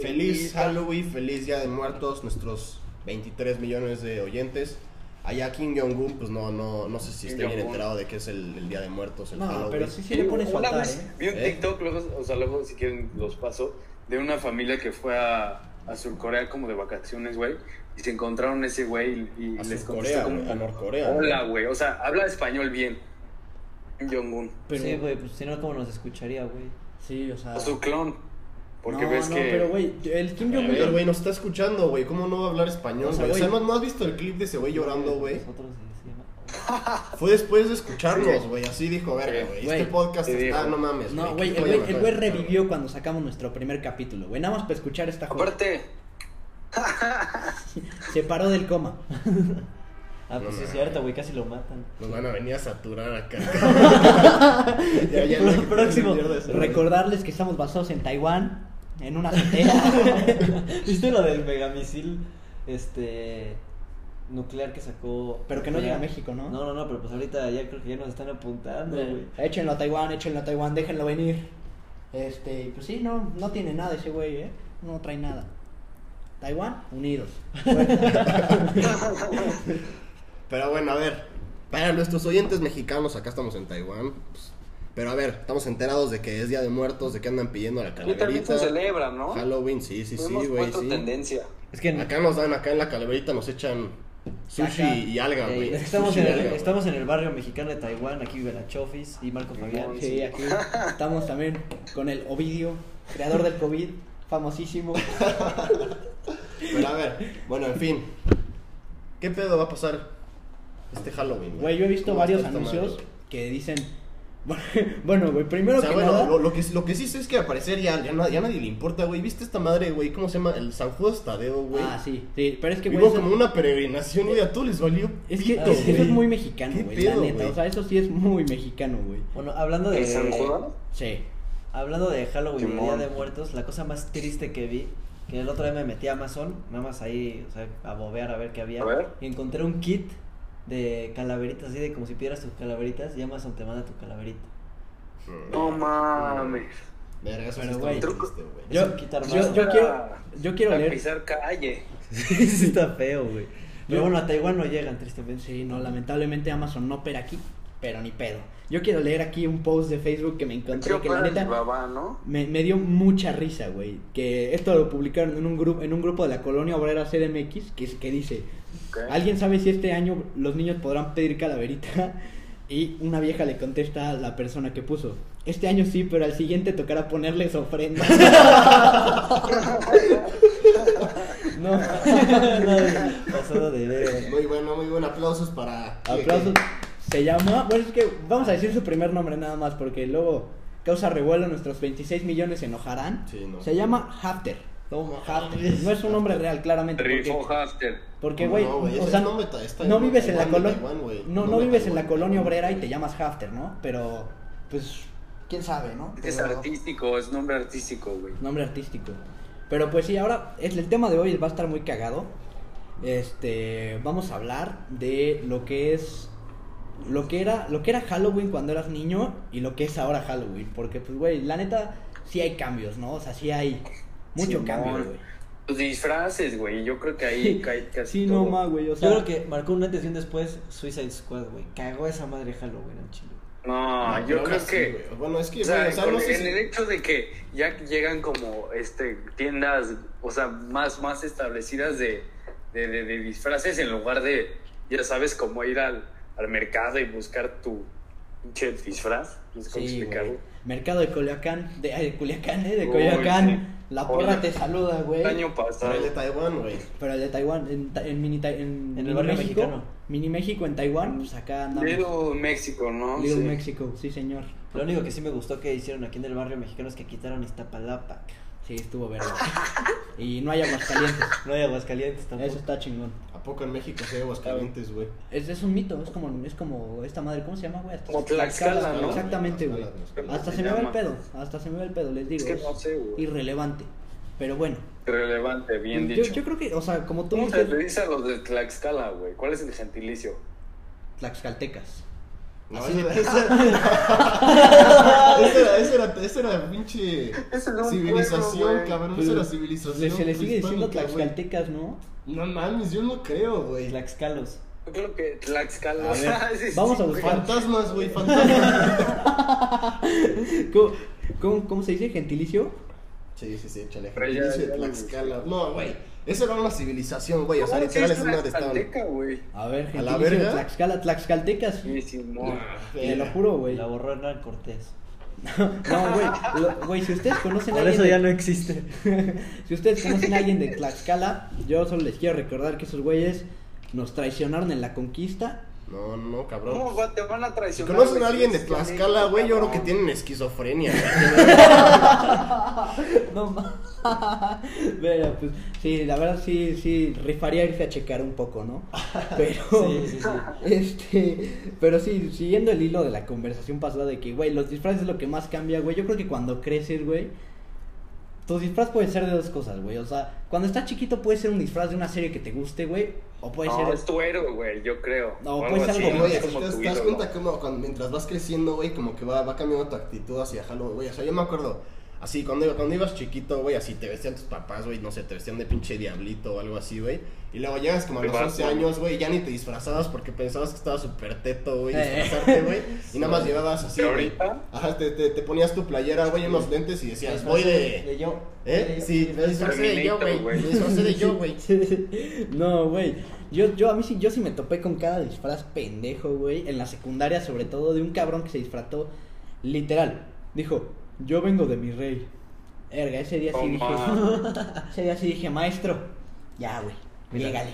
feliz Halloween, feliz Día de Muertos, nuestros 23 millones de oyentes. Allá Kim Jong-un, pues no, no, no sé si Kim esté bien enterado de qué es el, el Día de Muertos, el No, Halloween. pero sí, sí le pones Una faltar, vez ¿eh? Vi un ¿Eh? TikTok, luego, o sea, luego si quieren los paso, de una familia que fue a, a Surcorea como de vacaciones, güey. Y se encontraron ese güey y, A les Surcorea, contestó como a Norcorea. Hola, güey. O sea, habla español bien. Jong-un. Pero, Sí, güey, pues si no, ¿cómo nos escucharía, güey? Sí, o sea. O su clon. Porque no, ves no, que. pero güey, el Kim Jong-un. ver, güey, nos está escuchando, güey. ¿Cómo no va a hablar español, O sea, güey? O sea. ¿no, has visto el clip de ese güey llorando, güey? [laughs] Fue después de escucharnos, güey. Así dijo, verga, güey. Güey. Este podcast Sí, está, no mames. No, ¿qué güey, el güey, el revivió cuando sacamos nuestro primer capítulo, güey. Nada más para escuchar esta joya. Aparte, [laughs] Se paró del coma. [laughs] Ah, pues No sí es cierto, güey, casi lo matan. Nos van a venir a saturar acá. ya, ya, próximo. Recordarles que estamos basados en Taiwán, en una azotea. [laughs] ¿Viste lo del megamisil este nuclear que sacó? Pero que no llega a México, ¿no? No, no, no, pero pues ahorita ya creo que ya nos están apuntando, güey. échenlo a Taiwán, échenlo a Taiwán, déjenlo venir. Este, pues sí, no, no tiene nada ese güey, ¿eh? No trae nada. Taiwán, unidos. [laughs] Pero bueno, a ver. Para nuestros oyentes mexicanos, acá estamos en Taiwán. pues, pero a ver, estamos enterados de que es Día de Muertos, de que andan pidiendo la y también calaverita. se celebra, ¿no? Halloween, sí, sí, sí, güey, sí. tendencia. Es que Acá nos dan, acá en la calaverita nos echan sushi Acá. y alga, Ey, güey. es que estamos, en el, alga, estamos en el barrio mexicano de Taiwán, aquí vive la Chofis y Marco Fabián. Sí, aquí [laughs] estamos también con el Ovidio, creador del COVID, famosísimo. Pero a ver, bueno, en fin. ¿Qué pedo va a pasar este Halloween? Güey, yo he visto ¿Cómo varios anuncios madre? que dicen. [laughs] Bueno, güey, primero O sea, que bueno, nada. lo, lo que, lo que sí sé es que al parecer ya, ya, ya nadie le importa, güey. ¿Viste esta madre, güey? ¿Cómo se llama? El San Judas Tadeo, güey. Ah, sí, sí, pero es que, güey. Hubo eso- como una peregrinación, güey. A todos les valió. Es que pito, eso es muy mexicano, ¿Qué güey, la neta. güey? O sea, eso sí es muy mexicano, güey. Bueno, hablando de ¿El San Judas? Sí. hablando de Halloween y Día de Muertos, la cosa más triste que vi, que el otro día me metí a Amazon, nada más ahí, o sea, a bobear a ver qué había. A ver. Y encontré un kit de calaveritas, así de como si pidieras tus calaveritas y Amazon te manda tu calaverita. No mames. Verga, eso sí Pero, güey, yo, yo quiero, yo quiero A leer. pisar calle. [laughs] sí está feo, güey. Pero bueno, a Taiwán no llegan, tristemente. Sí, no, lamentablemente Amazon no opera aquí, pero ni pedo. Yo quiero leer aquí un post de Facebook que me encontré que la neta ¿no? me, me dio mucha risa, güey. Que esto lo publicaron en un grupo en un grupo de la colonia obrera CDMX que, que dice. ¿alguien sabe si este año los niños podrán pedir calaverita? [laughs] Y una vieja le contesta a la persona que puso, este año sí, pero al siguiente tocará ponerles ofrenda. [laughs] [laughs] No, no, pasado de ver. Muy bueno, muy buen. Aplausos para. Aplausos. Se llama, bueno, es que vamos a decir su primer nombre nada más porque luego causa revuelo, nuestros 26 millones se enojarán. Sí, no. Se llama Hafter. Hafter. No es un nombre real, claramente. Rifo Porque, Hafter. porque No, güey, güey, o sea, no en vives en la colonia, no, no vives en la colonia obrera y te llamas Hafter, ¿no? Pero, pues, quién sabe, ¿no? Es artístico, es nombre artístico, güey. Nombre artístico. Pero pues sí, ahora es, el tema de hoy va a estar muy cagado. Este, vamos a hablar de lo que es lo que era lo que era Halloween cuando eras niño y lo que es ahora Halloween, porque pues güey, la neta sí hay cambios, ¿no? O sea, sí hay mucho Simón. cambio, güey. Los disfraces, güey. Yo creo que ahí cae casi Sí, todo. no más, güey, o sea, Yo creo que marcó un antes y un después Suicide Squad, güey. Cagó esa madre Halloween en Chile. No, No, yo creo así, que. Bueno, es que, O sea, o sea, con- no sé en si- el hecho de que ya llegan como este tiendas, o sea, más, más establecidas de, de, de- de disfraces en lugar de, ya sabes, como ir al, al mercado y buscar tu pinche disfraz. No sé cómo Sí, explicarlo. güey. Mercado de Culiacán, de, de Culiacán, eh, de Uy, Coyoacán. sí. La porra te saluda, güey. El año Pero pasado. el de Taiwán, güey. Pero el de Taiwán, en, en mini, Tai- en, En el barrio México, mexicano. Mini México en Taiwán, pues acá andamos. Little México, ¿no? Little Sí. México, sí señor. Lo único que sí me gustó que hicieron aquí en el barrio mexicano es que quitaron Iztapalapa. Sí, estuvo verde. [laughs] y no hay aguascalientes. No hay Aguascalientes tampoco. Eso está chingón. ¿A poco en México se hay Aguascalientes, güey? Es, es un mito, es como, es como esta madre, ¿cómo se llama, güey? Hasta- Como Tlaxcala, ¿no? Exactamente, güey. Hasta se se me va el pedo, hasta se me va el pedo, les digo. Es que no sé, güey. irrelevante. Pero bueno, Relevante, bien yo, dicho. yo creo que, o sea, como tú ¿Cómo se dices, le dice a los de Tlaxcala, güey? ¿Cuál es el gentilicio? Tlaxcaltecas. No, Así [laughs] ese era, ese era, ese era pinche Ese era un civilización, pueblo, cabrón. Esa era civilización. Se, le sigue diciendo. Tlaxcaltecas, ¿no? No mames, yo no creo, güey. Tlaxcalos. Yo creo que Tlaxcala. A ver, [laughs] vamos a buscar. Fantasmas, güey, fantasmas. [laughs] ¿Cómo, cómo, cómo se dice? ¿Gentilicio? Sí, sí, sí, échale. Gentilicio de Tlaxcala. No, güey. Eso era una civilización, güey. O sea, ¿Cómo literal es un estado. Tlaxcalteca, güey? A ver, ¿A gente, la verga? Tlaxcala, Tlaxcaltecas. Sí, Simón. Te lo juro, güey. La borró Hernán Cortés. [laughs] No, güey. Güey, si ustedes conocen a Por alguien. eso de- ya no existe. [laughs] Si ustedes conocen a alguien de Tlaxcala, yo solo les quiero recordar que esos güeyes nos traicionaron en la conquista. No, no, cabrón. ¿Cómo te van a Si traicionar? conocen a alguien de Tlaxcala, güey, yo creo que tienen esquizofrenia. [laughs] No mames. Pero, pues, sí, la verdad sí, sí, rifaría irse a checar un poco, ¿no? [laughs] Pero, Sí, sí, sí. este, pero sí, siguiendo el hilo de la conversación pasada de que, güey, los disfraces es lo que más cambia, güey. Yo creo que cuando creces, güey, tu disfraz puede ser de dos cosas, güey. O sea, cuando estás chiquito puede ser un disfraz de una serie que te guste, güey, o puede No, ser... es tu héroe, güey, yo creo. No, O puede ser algo así como te das, te cuenta que uno, cuando, mientras vas creciendo, güey, como que va, va cambiando tu actitud hacia Halloween, güey. O sea, yo me acuerdo, así, cuando, cuando ibas chiquito, güey, así te vestían tus papás, güey, no sé, te vestían de pinche diablito o algo así, güey. Y luego llegas como a De los 11 Batman. años, güey, ya ni te disfrazabas porque pensabas que estabas súper teto, güey, Eh. disfrazarte, güey. Y nada más llevabas así, ¿Y güey. ahorita? Ajá, te, te, te ponías tu playera, güey, unos lentes y decías, voy disfracé de... yo. ¿Eh? Sí, me disfracé de yo, güey. Me de yo, güey. No, güey. Yo, yo, a mí sí, yo sí me topé con cada disfraz pendejo, güey. En la secundaria, sobre todo, de un cabrón que se disfrazó literal. Dijo, yo vengo de mi rey. Erga, ese día sí Oh, dije. [laughs] ese día sí dije, maestro. Ya, güey. Llégale.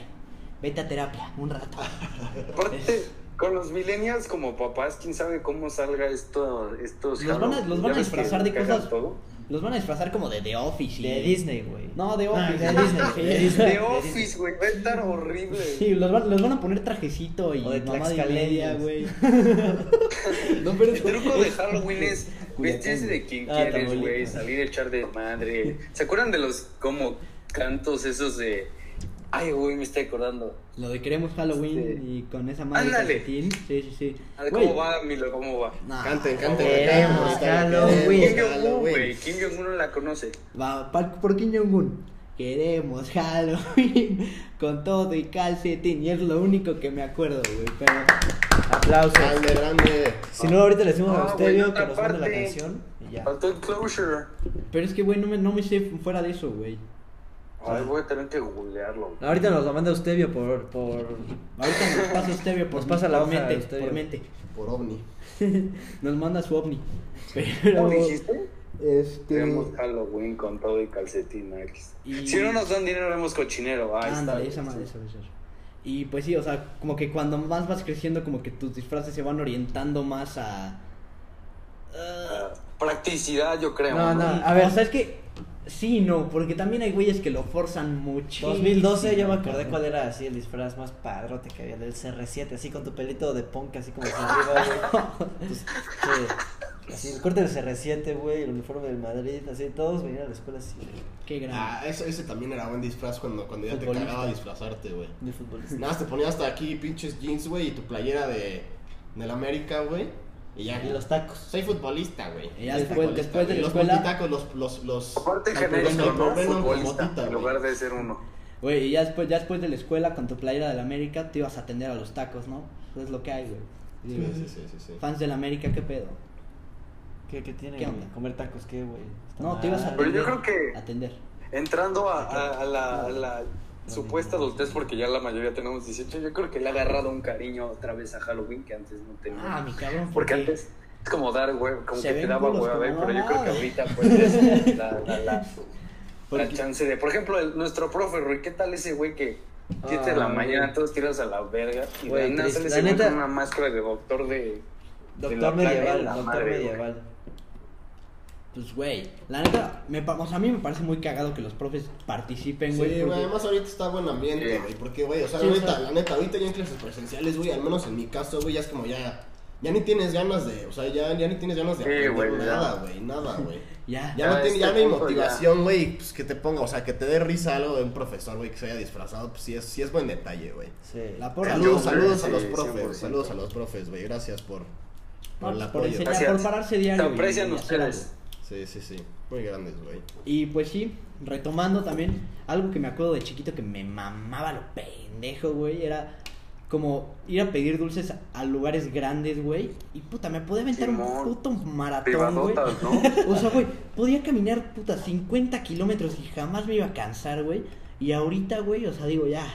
Vete a terapia un rato. [laughs] Aparte, con los millennials como papás, quién sabe cómo salga esto, estos Los van a- los van a disfrazar de cosas- todo. Los van a disfrazar como de The Office. y- De Disney, güey. No, de Ah, Office. de Disney, de Disney. De Office, güey, va a estar horrible. Sí, los van, los van a poner trajecito y O de mamá de Tlaxcaleños. media, güey. [laughs] no, pero El truco de Halloween es vestirse de quien Ah, quieres, güey, salir a echar de madre. ¿Se acuerdan de los como cantos esos de Ay, güey, me estoy acordando. Lo de queremos Halloween Este- y con esa madre de. Sí, sí, sí. A ver, Güey, ¿Cómo va, Milo? ¿Cómo va? nah, Canten, canten. Queremos Halloween. Kim queremos Jong-un, güey. Kim Jong-un no la conoce. Va, pa- por Kim Jong-un. Queremos Halloween [laughs] con todo y calcetín. Y es lo único que me acuerdo, güey. Pero Aplausos. Grande, grande. Si no, ahorita le decimos a Ah, Eustebio güey, que nos mande la canción y ya. Faltó el closure. Pero es que, güey, no me, no me sé fuera de eso, güey. Ay, voy a tener que googlearlo. Ahorita nos lo manda Eustebio por. por... Ahorita nos pasa Stevio por, Nos pasa la por mente, Eustebio. por mente. Por ovni. [laughs] Nos manda su ovni. Pero. ¿Cómo dijiste? Este. Tenemos Halloween con todo y calcetín X. Y- Si no nos dan dinero, haremos cochinero. Ahí está. Ándale, esa madre, eso. Y pues sí, o sea, como que cuando más vas creciendo, como que tus disfraces se van orientando más a. Ah, practicidad, yo creo. No, no. Y- a ver. O sea, es que. Sí, no, porque también hay güeyes que lo forzan mucho. 2012 yo me acordé cuál era así el disfraz más padrote que había del CR7, así con tu pelito de punk, así como arriba, güey. [laughs] Sí, Así, el corte del CR7, güey, el uniforme del Madrid, así, todos venían a la escuela así, güey, Qué grande. Ah, eso, ese también era buen disfraz cuando, cuando ya te cagaba disfrazarte, güey. de futbolista. Nada, más te ponías hasta aquí pinches jeans, güey, y tu playera de del América, güey. Y ya. Y los tacos. Soy futbolista, güey. Y ya después- después de la los escuela- los los los Aparte los genérico, Pro ¿no? Futbolista, motita, en lugar de ser uno. Güey, y ya después, ya después de la escuela, con tu playera del América, te ibas a atender a los tacos, ¿no? Eso es lo que hay, güey. Sí, sí, sí, sí, sí. Fans del América, ¿qué pedo? ¿Qué, qué tiene? ¿Qué onda? ¿Comer tacos qué, güey? No, te ibas a mal. Pero atender. yo creo que- Atender. Entrando a, a- a la, a la supuesta adultez, porque ya la mayoría tenemos 18, yo creo que le ha agarrado un cariño otra vez a Halloween que antes no tenía. Ah, mi cabrón, ¿por porque antes es como dar huevo, como que te daba huevo a ver, pero yo creo que ahorita pues es la, la, la, la [laughs] chance de. Por ejemplo, el- nuestro profe, Rui, ¿qué tal ese güey que 7 de la Ah, mañana todos tiras a la verga? Y Güey, nada triste. sale La ese güey neta- con una máscara de doctor de. Doctor de medieval, la doctor madre, güey. Pues, güey, la neta, me, pa- o sea, a mí me parece muy cagado que los profes participen, Sí, güey. güey, porque- además ahorita está buen ambiente, Sí. güey, porque, güey, o sea, Sí, la o neta, sea- la neta, ahorita ya en clases presenciales, güey, al menos en mi caso, güey, ya es como ya, ya ni tienes ganas de, o sea, ya, ya ni tienes ganas de Sí, aprender güey, ya. nada, güey, nada, güey. Ya, [laughs] Ya, Ya no, a tiene- este ya no hay punto, motivación, güey, pues que te ponga, o sea, que te dé risa algo de un profesor, güey, que se haya disfrazado, pues sí es, sí es buen detalle, güey. Sí. La porra. Saludos, Yo, saludos a sí, los 100%. profes, saludos a los profes, güey, gracias por, por el por apoyo. enseñar, Gracias. por pararse diario. Se y- aprecian y hacer ustedes. algo. Sí, sí, sí, muy grandes, güey. Y pues sí, retomando también, algo que me acuerdo de chiquito que me mamaba lo pendejo, güey, era como ir a pedir dulces a lugares grandes, güey. Y puta, me podía aventar un puto maratón, güey. ¿no? O sea, güey, podía caminar, puta, 50 kilómetros y jamás me iba a cansar, güey. Y ahorita, güey, o sea, digo, ya.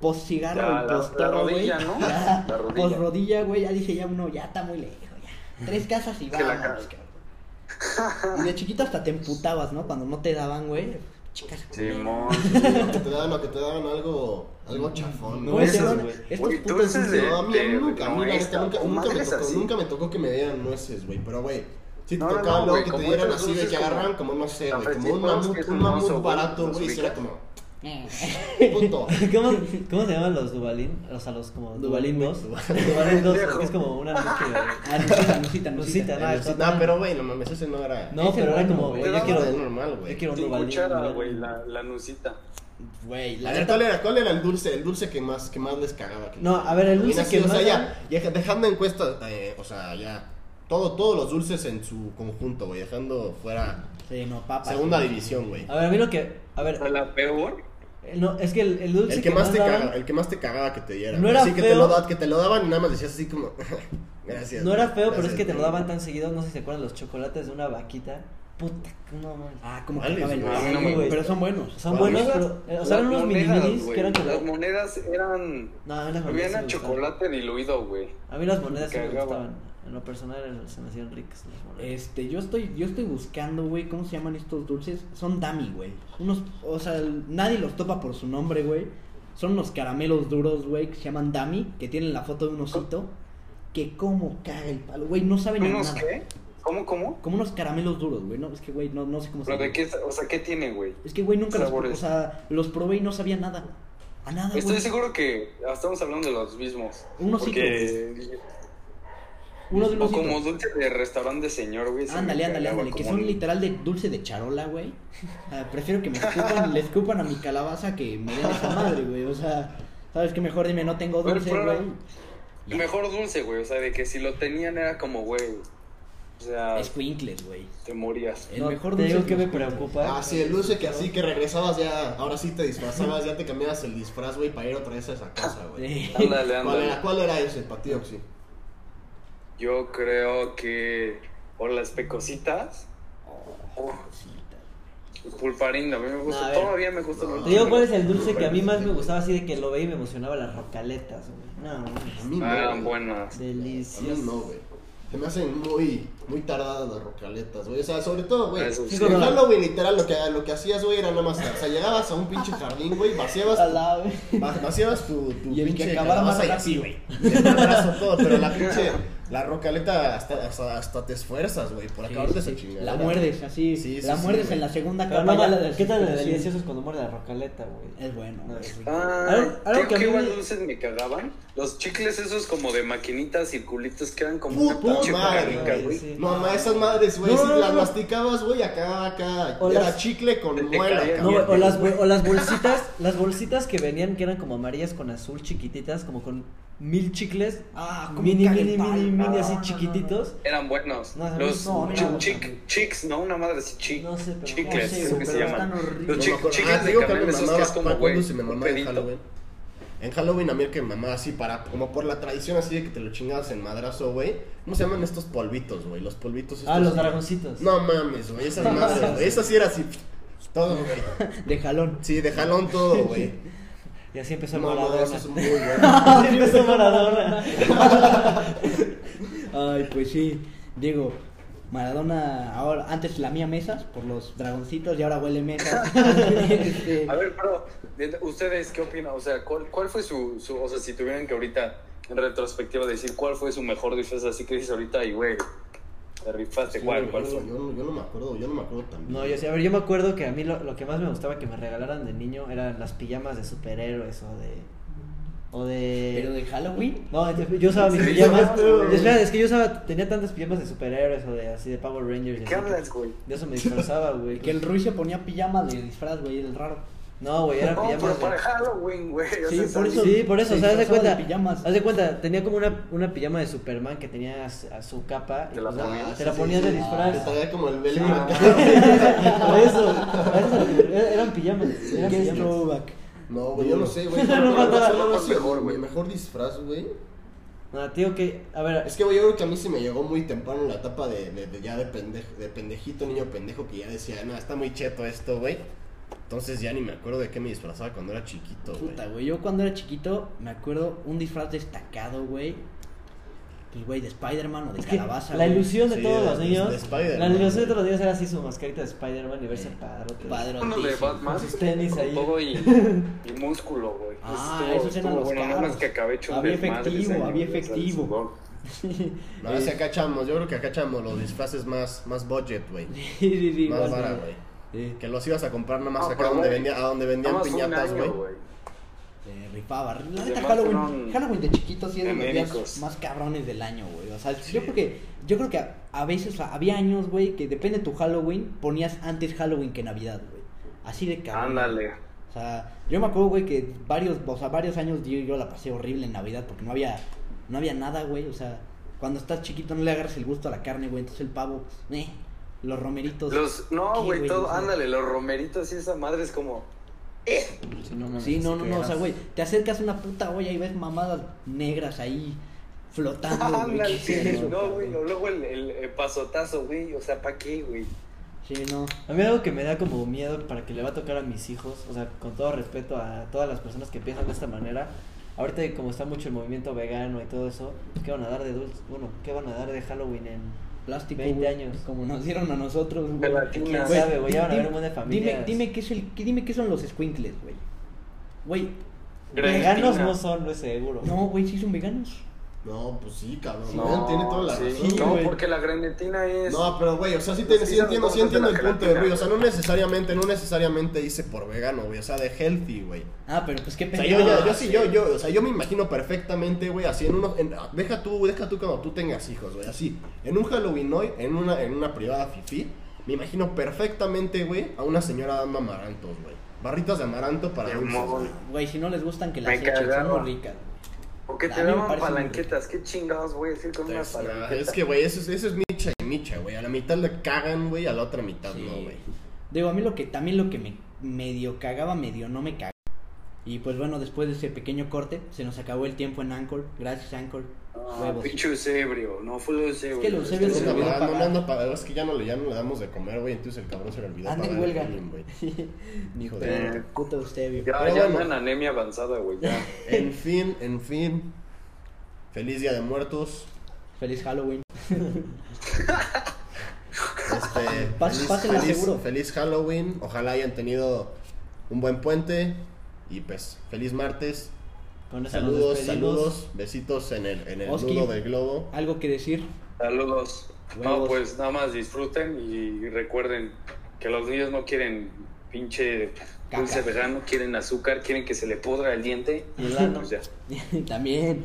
Post cigarro Ya, y la- post la todo, güey. rodilla, ¿no? Ya, La rodilla. post rodilla, güey, ya dije, ya uno, ya está muy lejos, ya. Tres casas y Que la vamos, ca- cabrón. Y de chiquito hasta te emputabas, ¿no? Cuando no te daban, güey. Chicas, Simón. O que te daban, o que te daban algo, algo chafón. No, güey. estos Güey, putos de- No, a mí, de nunca, a mí la nuez, neta, nunca, nunca me tocó, así. nunca me tocó que me dieran nueces, güey, pero güey, si te No, no, tocaba no, luego güey, que te dieran así de que agarran como, no sé, güey, como un mamut, un mamut barato, güey, y era como, punto. [laughs] ¿Cómo, ¿Cómo se llaman los Dubalín? O sea, los como Dubalín 2. Dubalín. Dubalín 2, Pendejo. que es como una [laughs] noche. Ah, Nusita, Nusita, Nusita, no, No, pero güey, no mames, ese no era... No, Ese pero era bueno, como, güey. yo quiero, normal, güey. yo quiero un Dubalín. cuchara, güey. la, la nucita. Güey, la A ver, neta. ¿cuál era, ¿cuál era el dulce, el dulce que más, que más les cagaba? que No, a ver, el dulce así, que o sea, más ya, ya dejando en cuesta, eh, o sea, ya, todo, todos los dulces en su conjunto, güey, dejando fuera Sí, no, papas. segunda güey. división, güey. A ver, a mí lo que. A ver, La peor. no, es que el, el dulce El que más te daban el que más te cagaba que te dieran. No era Así que te, feo. lo, que te lo daban y nada más decías así como, [laughs] gracias. No era feo, pero es que te lo daban tan seguido. No sé si se acuerdan los chocolates de una vaquita. Puta, no mames. Ah, como ¿Cuáles, que caben. güey? A mí no me gustan. Pero son buenos. Son buenos, pero. eh, o sea, eran unos mini minis que eran. Las monedas eran. No, a mí las monedas. Habían chocolate diluido, güey. A mí las monedas sí me gustaban. En lo personal se me hacían ricas las monedas. Este, yo estoy, yo estoy buscando, güey, ¿cómo se llaman estos dulces? Son Dami, güey. Unos, o sea, el- nadie los topa por su nombre, güey. Son unos caramelos duros, güey, que se llaman Dami, que tienen la foto de un osito. Que como caga el palo, güey, no saben a ¿Unos nada. qué? ¿Cómo, cómo? Como unos caramelos duros, güey, no, es que, güey, no, no sé cómo se ¿Pero de llama. qué, o sea, qué tiene, güey? Es que, güey, nunca los, sabores? o sea, los probé y no sabía nada. A nada, Estoy güey. seguro que estamos hablando de los mismos. Un osito, Porque... Uno de un O como dulce de restaurante señor, güey. Ándale, ándale, ándale, que son un- literal de dulce de charola, güey. [laughs] Ah, prefiero que me escupan, le escupan a mi calabaza que me den esa madre, güey. O sea, ¿sabes qué? Mejor dime, no tengo Pero, dulce, pero, güey. Mejor dulce, güey. O sea, de que si lo tenían era como, güey. O sea, Escuincles, güey. te morías. El No, mejor te dulce digo que me preocupa. Ah, sí, el dulce que así que regresabas ya, ahora sí te disfrazabas, ya te cambiabas el disfraz, güey, para ir otra vez a esa casa, güey. Sí. [laughs] Ándale, ¿Cuál ándale. era, ¿Cuál era ese, Patioxi? Yo creo que. O las pecositas. O el pulparín, a mí me gusta. No, todavía me gusta mucho. Te digo cuál es el dulce que a mí más me gustaba así de que lo veía y me emocionaba las rocaletas, güey. No, no, A mí no, Ah, buenas. A mí delicioso. no, güey. Se me hacen muy, muy tardadas las rocaletas, güey. O sea, sobre todo, güey. Sí. En Halloween, literal, lo que, lo que hacías, güey, era nada más. O sea, llegabas a un pinche jardín, güey, vaciabas, [laughs] Al tu- lado, güey. va- vaciabas tu, tu Y el pinche calabaza y así, güey. De todo, pero la [laughs] pinche. La rocaleta hasta, hasta, hasta te esfuerzas, güey, por acabarte esa Sí, chingada. La muerdes así, Sí, sí, la sí, muerdes en la segunda capa. no, ¿Qué tan [laughs] desesperación. delicioso es cuando muerde la rocaleta, güey? Es bueno, No. Ah, ¿qué, que dulces me cagaban? Los chicles esos como de maquinitas, circulitos que eran como Puta una pinche güey, güey. sí. No, ma, esas madres, güey, No, si no, las masticabas, güey, acá, acá, O era las- chicle con muela, No, o las, o las bolsitas, [laughs] las bolsitas que venían que eran como amarillas con azul chiquititas, como con mil chicles, Ah, mini, mini, mini, mini, No, así no, no, chiquititos. Eran buenos. No, los chicks, ¿no? Una madre así, chic, No sé, pero- chicles, no sé, creo que pero se están llaman. horribles. Los chicles Ah, de digo que canela, me esos que es como, ¿cuál güey, un pedito. En Halloween a mí el que me mamaba así para, como por la tradición así de que te lo chingabas en madrazo, güey. ¿Cómo se llaman estos polvitos, güey? Los polvitos estos. Ah, los dragoncitos. No mames, güey, esas madres, güey. Esas sí era así, todo, güey. [laughs] De jalón. Sí, de jalón todo, güey. [laughs] Y así empezó No, no, Maradona. esos son muy [laughs] buenos. Así empezó Maradona. Ay, pues sí. Digo, Maradona ahora antes lamía mesas por los dragoncitos y ahora huele mesas. [laughs] Este, A ver, pero, de- ¿ustedes qué opinan? O sea, ¿cuál, cuál fue su, su, o sea, si tuvieran que ahorita, en retrospectiva, decir cuál fue su mejor disfraz, así que dices ahorita, y güey, te rifaste, Sí, ¿cuál, güey, cuál yo, fue? yo no, yo no me acuerdo, yo no me acuerdo también. No, yo sé, a ver, yo me acuerdo que a mí lo, lo que más me gustaba que me regalaran de niño eran las pijamas de superhéroes o de. O de. Pero de Halloween. No, yo usaba mis pijamas. no, Espera, es que yo usaba, tenía tantas pijamas de superhéroes o de así de Power Rangers. ¿Qué hablas, güey? De eso me disfrazaba, güey. Que el Ruiz se ponía pijama de disfraz, güey, el raro. No, güey, eran No, pero pijamas. para güey. Halloween, güey. Sí, por eso- Sí, por eso, o sea, haz de cuenta. pijamas. Haz de cuenta, tenía como una, una pijama de Superman que tenía a, su- a su capa. Te la pues, ponías. Ah, te la ponías sí, de sí. disfraz. Que traía como el velo. [laughs] Por eso, eran pijamas. Eran Qué pijamas. No, güey, yo no sé, güey. No, [laughs] ¿Cuál no, no, mejor, güey. mejor disfraz, güey? No, tío, que. A ver, Es que, güey, yo creo que a mí se me llegó muy temprano en la etapa de, de- de ya de, pende- de pendejito, niño pendejo, que ya decía, no, está muy cheto esto, güey. Entonces ya ni me acuerdo de qué me disfrazaba cuando era chiquito, güey. Puta, güey. Yo cuando era chiquito me acuerdo un disfraz destacado, güey. Pues, güey, de Spider-Man o de es calabaza. la ilusión de Sí, todos de- los niños. de la ilusión de todos los niños era así su mascarita de Spider-Man y verse padrote. Padrotísimo. Uno de Batman. Sus tenis con ahí. todo y, y músculo, güey. Ah, Estuvo- esos eran los bueno, nada caros. más que acabé hecho Había efectivo, año, había efectivo. [laughs] No, es que acá echamos, yo creo que acá echamos los disfraces más, más budget, güey. [laughs] Más vara, güey. Sí. Que los ibas a comprar nada más No, acá pero, donde, vendía, a donde vendían Nada piñatas, güey. Se rifaba. La neta, Halloween, Halloween de chiquito sí es de los días más cabrones del año, güey. O sea, yo creo que, yo creo que a, a veces o sea, había años, güey, que depende de tu Halloween, ponías antes Halloween que Navidad, güey. Así de cabrón. Ándale. O sea, yo me acuerdo, güey, que varios, o sea, varios años yo, yo la pasé horrible en Navidad porque no había, no había nada, güey. O sea, cuando estás chiquito no le agarras el gusto a la carne, güey. Entonces el pavo, eh, los romeritos. Los, no, ¿qué, güey, todo, ándale, los romeritos y esa madre es como. Sí, no, mames, Sí, no, no, no, o sea, güey, te acercas a una puta olla y ves mamadas negras ahí flotando, [laughs] güey. Ándale, ¿qué es eso, no, güey, o luego el, el, el pasotazo, güey, o sea, ¿para qué, güey? Sí, no. A mí algo que me da como miedo para que le va a tocar a mis hijos, o sea, con todo respeto a todas las personas que piensan de esta manera, ahorita como está mucho el movimiento vegano y todo eso, pues, ¿qué van a dar de dulce? Bueno, ¿qué van a dar de Halloween en Plástico, 20 güey, años? Como nos dieron a nosotros, güey. ¿Quién Güey, sabe, güey? Ya van a Dime- ver un montón de familias. Dime, dime qué es el, qué- dime qué son los squinkles, güey. Güey, Veganos no son, no es seguro. no, güey, sí son veganos. No, pues sí, cabrón. No, tiene toda la sí, razón. No, güey. porque la grenetina es. No, pero güey, o sea, sí, Pues te- sí, entiendo, sí entiendo el punto de Rui. O sea, no necesariamente, no necesariamente hice por vegano, güey. O sea, de healthy, güey. Ah, pero pues qué O sea, yo, ya- yo sí, yo, yo, o sea, yo me imagino perfectamente, güey, así en uno, en- deja tú, deja tú cuando tú tengas hijos, güey, así, en un Halloween hoy, en una, en una privada fifi, me imagino perfectamente, güey, a una señora dando amarantos, güey, barritas de amaranto para dulces, güey. Güey, si no les gustan que las echen, son muy ricas. A te daban muy palanquetas. ¿Qué chingados voy a decir con una Es, palanqueta? es que, güey, eso, es- eso es micha y micha, güey, a la mitad le cagan, güey, a la otra mitad Sí. no, güey. Digo, a mí lo que también lo que me medio cagaba, medio no me cagaba. Y pues bueno, después de ese pequeño corte, se nos acabó el tiempo en Anchor. Gracias, Anchor. Ah, Huevos. pinche ebrio. No fue lo ebrio. que los ebrios Es se que olvidó no, no, pagar. no, no, es que ya no, le, ya no le damos de comer, güey, entonces el cabrón se le olvidó Anda pagar el huelga. [laughs] Ni Hijo de pedo, puta. Eustebio. Ya, Pero ya bueno. en anemia avanzada, güey. Ya. [laughs] En fin, en fin. Feliz Día de Muertos. Feliz Halloween. [laughs] Este, Pas- feliz, pásenla feliz- seguro. feliz Halloween. Ojalá hayan tenido un buen puente. Y pues, feliz martes. Con eso nos Saludos, saludos. Besitos en el, en el Oski. nudo del globo. ¿Algo que decir? Saludos. No, Huevos. pues nada más disfruten y recuerden que los niños no quieren pinche dulce vegano, quieren azúcar, quieren que se le pudra el diente. Y el ano. Pues ya. [laughs] [laughs] También.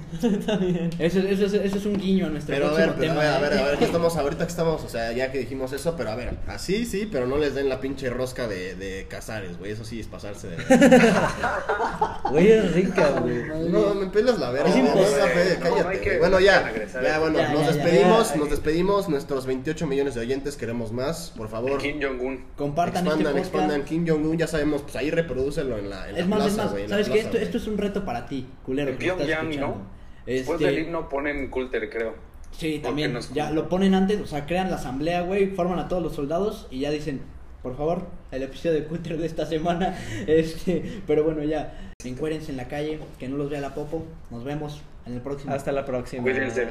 Eso, eso, es- eso es un guiño a nuestro Pero a ver, pero a tema. ver, a ver, a ver, que estamos ahorita que estamos, o sea, ya que dijimos eso, pero a ver, así sí, pero no les den la pinche rosca de, de Casares, güey, eso sí es pasarse de... [laughs] Güey, es rica, güey. No, me pelas la verga. Es imposible. no, cállate, bueno, ya, ya, a- bueno, Ya, nos ya, despedimos, ya. nos despedimos, nuestros 28 millones de oyentes, queremos más, por favor. Kim Jong-un. Compartan expandan, este podcast. expandan Kim Jong-un, ya sabemos, pues ahí reprodúcelo en la, en la Es más, plaza, es más, la ¿sabes qué? Esto, esto es un reto para ti, culero. En Pyongyang. ¿no? Después Este, del himno ponen Coulter, creo. Sí, también. nos- Ya lo ponen antes, o sea, crean la asamblea, güey, forman a todos los soldados y ya dicen, por favor, el episodio de Cutter de esta semana. [laughs] Este, pero bueno, ya. Encuérense en la calle, que no los vea la popo. Nos vemos en el próximo. Hasta la próxima. Cuídense.